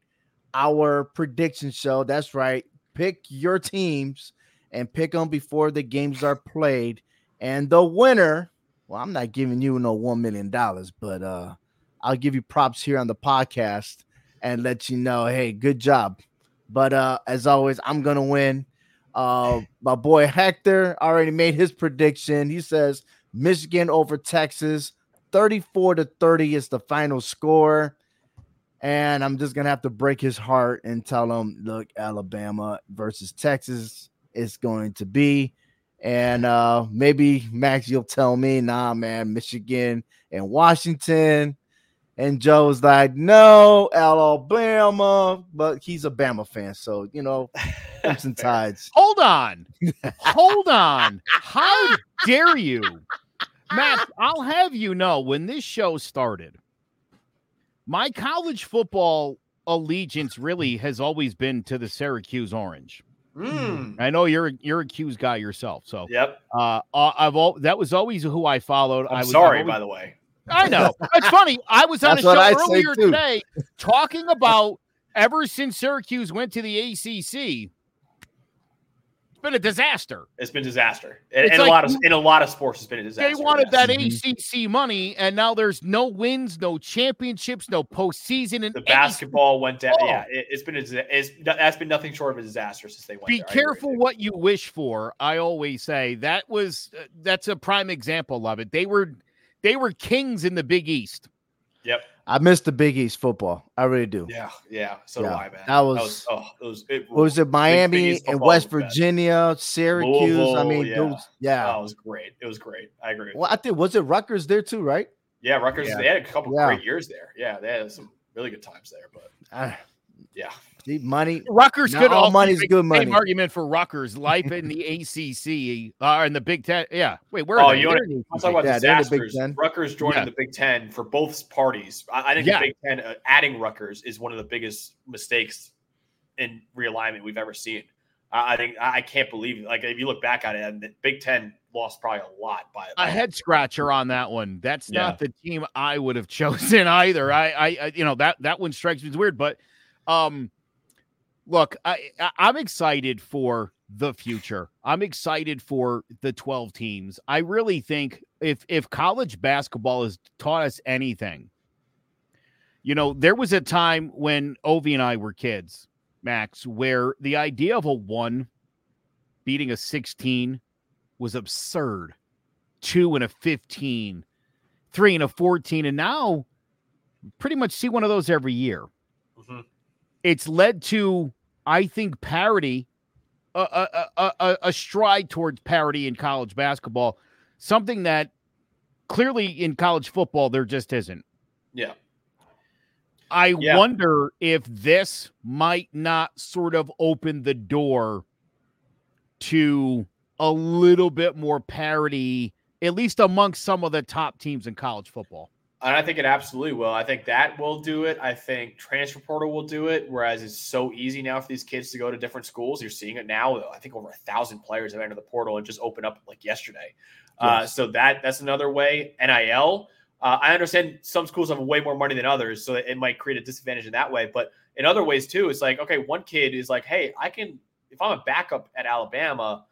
our prediction show. That's right. Pick your teams and pick them before the games are played. And the winner, well, I'm not giving you no $1 million, but uh, I'll give you props here on the podcast and let you know, hey, good job. But uh, as always, I'm to win. Uh, my boy Hector already made his prediction. He says Michigan over Texas. 34 to 30 is the final score. And I'm just gonna have to break his heart and tell him, look, Alabama versus Texas is going to be. And uh maybe Max, you'll tell me, nah, man, Michigan and Washington. And Joe's like, no, Alabama, but he's a Bama fan, so you know, Crimson <laughs> Tides. Hold on, hold on. How <laughs> dare you? Matt, I'll have you know when this show started, my college football allegiance really has always been to the Syracuse Orange. Mm. I know you're you're a 'Cuse guy yourself, so yep. Uh, uh I've all that was always who I followed. I'm I was sorry, always, by the way. I know it's funny. I was on a show earlier today talking about ever since Syracuse went to the ACC, been a disaster. It's been disaster, and, and like, a lot of in a lot of sports, it's been a disaster. They wanted yes. that mm-hmm. ACC money, and now there's no wins, no championships, no postseason. And the basketball went down. Yeah, it, has been a, it's that's been nothing short of a disaster since they went. Be there. careful what you wish for. I always say that was uh, that's a prime example of it. They were they were kings in the Big East. Yep. I miss the Big East football. I really do. Yeah, yeah. So yeah. do I, man. That was, that was oh, it was it, was it Miami and West Virginia, Syracuse. Louisville, I mean, yeah. Those, yeah. Oh, it was great. It was great. I agree. Well, I think was it Rutgers there too, right? Yeah, Rutgers. Yeah. They had a couple yeah. great years there. Yeah, they had some really good times there. But uh, yeah, money. Rutgers could all money's good money. Argument for Rutgers, life in the ACC uh, in the Big Ten. Yeah. Wait, where? Oh, you want to talk about yeah, disasters? Rutgers joining yeah. the Big Ten for both parties. I, I think yeah. the Big Ten uh, adding Rutgers is one of the biggest mistakes in realignment we've ever seen. I, I think I can't believe it. Like if you look back at it, the Big Ten lost probably a lot by a head scratcher on that one. That's yeah. not the team I would have <laughs> chosen either. I, I, you know that that one strikes me as weird, but um look, I, I'm excited for the future. I'm excited for the 12 teams. I really think if if college basketball has taught us anything, you know, there was a time when Ovi and I were kids, Max, where the idea of a one beating a 16 was absurd. Two and a 15, three and a 14. And now pretty much see one of those every year. It's led to, I think, parity, a, a, a, a, a stride towards parity in college basketball, something that clearly in college football there just isn't. Yeah. I Yeah. wonder if this might not sort of open the door to a little bit more parity, at least amongst some of the top teams in college football. And I think it absolutely will. I think that will do it. I think transfer portal will do it. Whereas it's so easy now for these kids to go to different schools. You're seeing it now. I think over a thousand players have entered the portal and just opened up like yesterday. Uh, so that that's another way. NIL. Uh, I understand some schools have way more money than others, so it might create a disadvantage in that way. But in other ways too, it's like okay, one kid is like, hey, I can if I'm a backup at Alabama,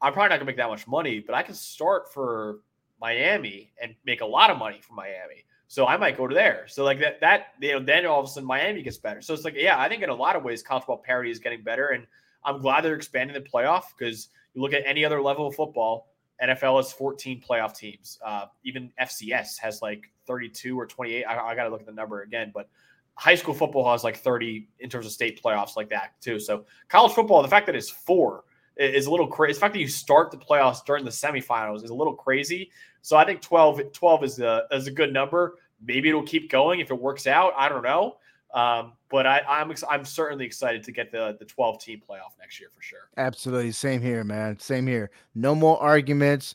I'm probably not gonna make that much money, but I can start for Miami and make a lot of money for Miami. So I might go to there. So like that that you know then all of a sudden Miami gets better. So it's like yeah, I think in a lot of ways college football parity is getting better, and I'm glad they're expanding the playoff because you look at any other level of football. NFL has 14 playoff teams. Uh, even FCS has like 32 or 28. I, I got to look at the number again, but high school football has like 30 in terms of state playoffs like that too. So college football, the fact that it's four is a little crazy. The fact that you start the playoffs during the semifinals is a little crazy. So I think 12, 12 is a is a good number. Maybe it'll keep going if it works out. I don't know. Um, but I, I'm ex- I'm certainly excited to get the the 12 team playoff next year for sure. Absolutely. Same here, man. Same here. No more arguments.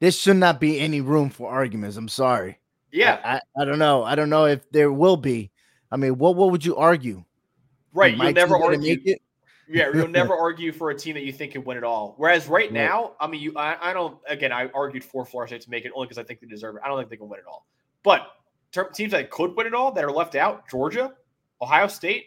This should not be any room for arguments. I'm sorry. Yeah, I, I, I don't know. I don't know if there will be. I mean, what what would you argue? right. You'll never argue. make it? Yeah, you'll <laughs> never argue for a team that you think can win it all. Whereas right Right. now, I mean, you, I, I don't. Again, I argued for Florida State to make it only because I think they deserve it. I don't think they can win it all. But ter- teams that could win it all that are left out: Georgia, Ohio State,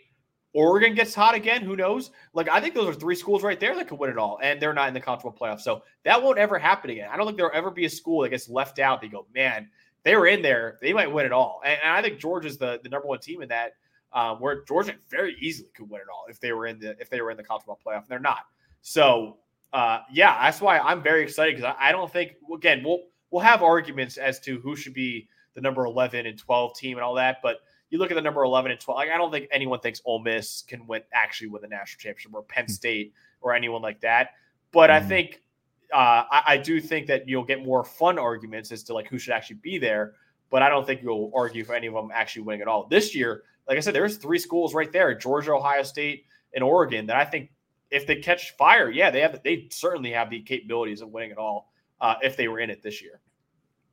Oregon gets hot again. Who knows? Like I think those are three schools right there that could win it all, and they're not in the college football playoff. So that won't ever happen again. I don't think there'll ever be a school that gets left out. They go, man, they were in there. They might win it all. And, and I think Georgia's the the number one team in that um, where Georgia very easily could win it all if they were in the if they were in the college football playoff. And they're not. So uh, yeah, that's why I'm very excited because I, I don't think again we'll we'll have arguments as to who should be the number 11 and 12 team and all that, but you look at the number 11 and 12. Like I don't think anyone thinks Ole Miss can win actually win the national championship or Penn State or anyone like that. But I Mhm. think uh, I, I do think that you'll get more fun arguments as to like who should actually be there. But I don't think you'll argue for any of them actually winning at all this year. Like I said, there's three schools right there: Georgia, Ohio State, and Oregon. That I think if they catch fire, yeah, they have. They certainly have the capabilities of winning it all uh, if they were in it this year.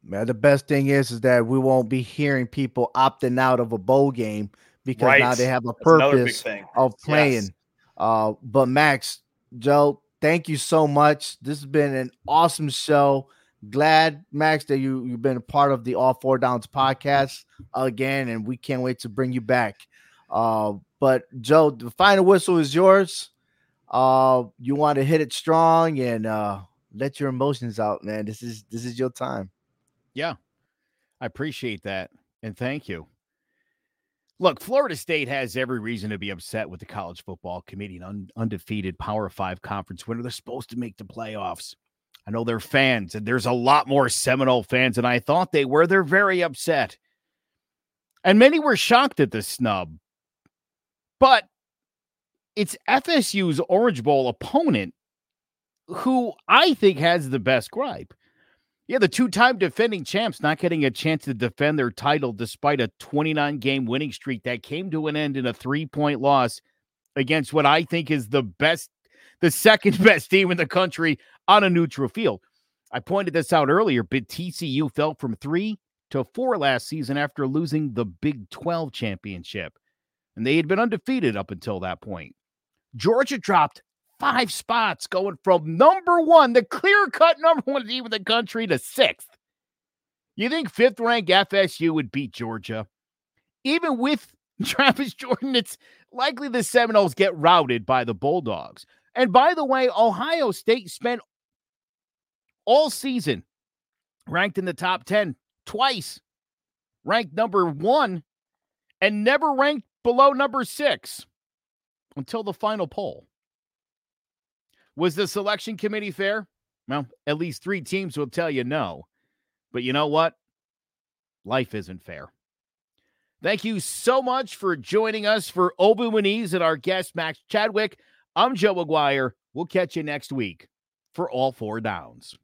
Man, the best thing is is that we won't be hearing people opting out of a bowl game because now they have a purpose of playing. Yes. Uh, but Max, Joe, thank you so much. This has been an awesome show. Glad, Max, that you you've been a part of the All Four Downs podcast again, and we can't wait to bring you back. Uh, but Joe, the final whistle is yours. Uh, you want to hit it strong and uh, let your emotions out, man. This is this is your time. Yeah, I appreciate that. And thank you. Look, Florida State has every reason to be upset with the college football committee, an un- undefeated Power Five conference winner. They're supposed to make the playoffs. I know they're fans, and there's a lot more Seminole fans than I thought they were. They're very upset. And many were shocked at the snub. But it's FSU's Orange Bowl opponent who I think has the best gripe. Yeah, the two time defending champs not getting a chance to defend their title despite a 29 game winning streak that came to an end in a three point loss against what I think is the best, the second <laughs> best team in the country on a neutral field. I pointed this out earlier, but TCU fell from three to four last season after losing the Big 12 championship. And they had been undefeated up until that point. Georgia dropped five spots going from number one, the clear cut number one team in the country, to sixth. You think fifth ranked FSU would beat Georgia? Even with <laughs> Travis Jordan, it's likely the Seminoles get routed by the Bulldogs. And by the way, Ohio State spent all season ranked in the top 10 twice, ranked number one, and never ranked below number six until the final poll. Was the selection committee fair? Well, at least three teams will tell you no. But you know what? Life isn't fair. Thank you so much for joining us for Winnese and our guest, Max Chadwick. I'm Joe McGuire. We'll catch you next week for all four downs.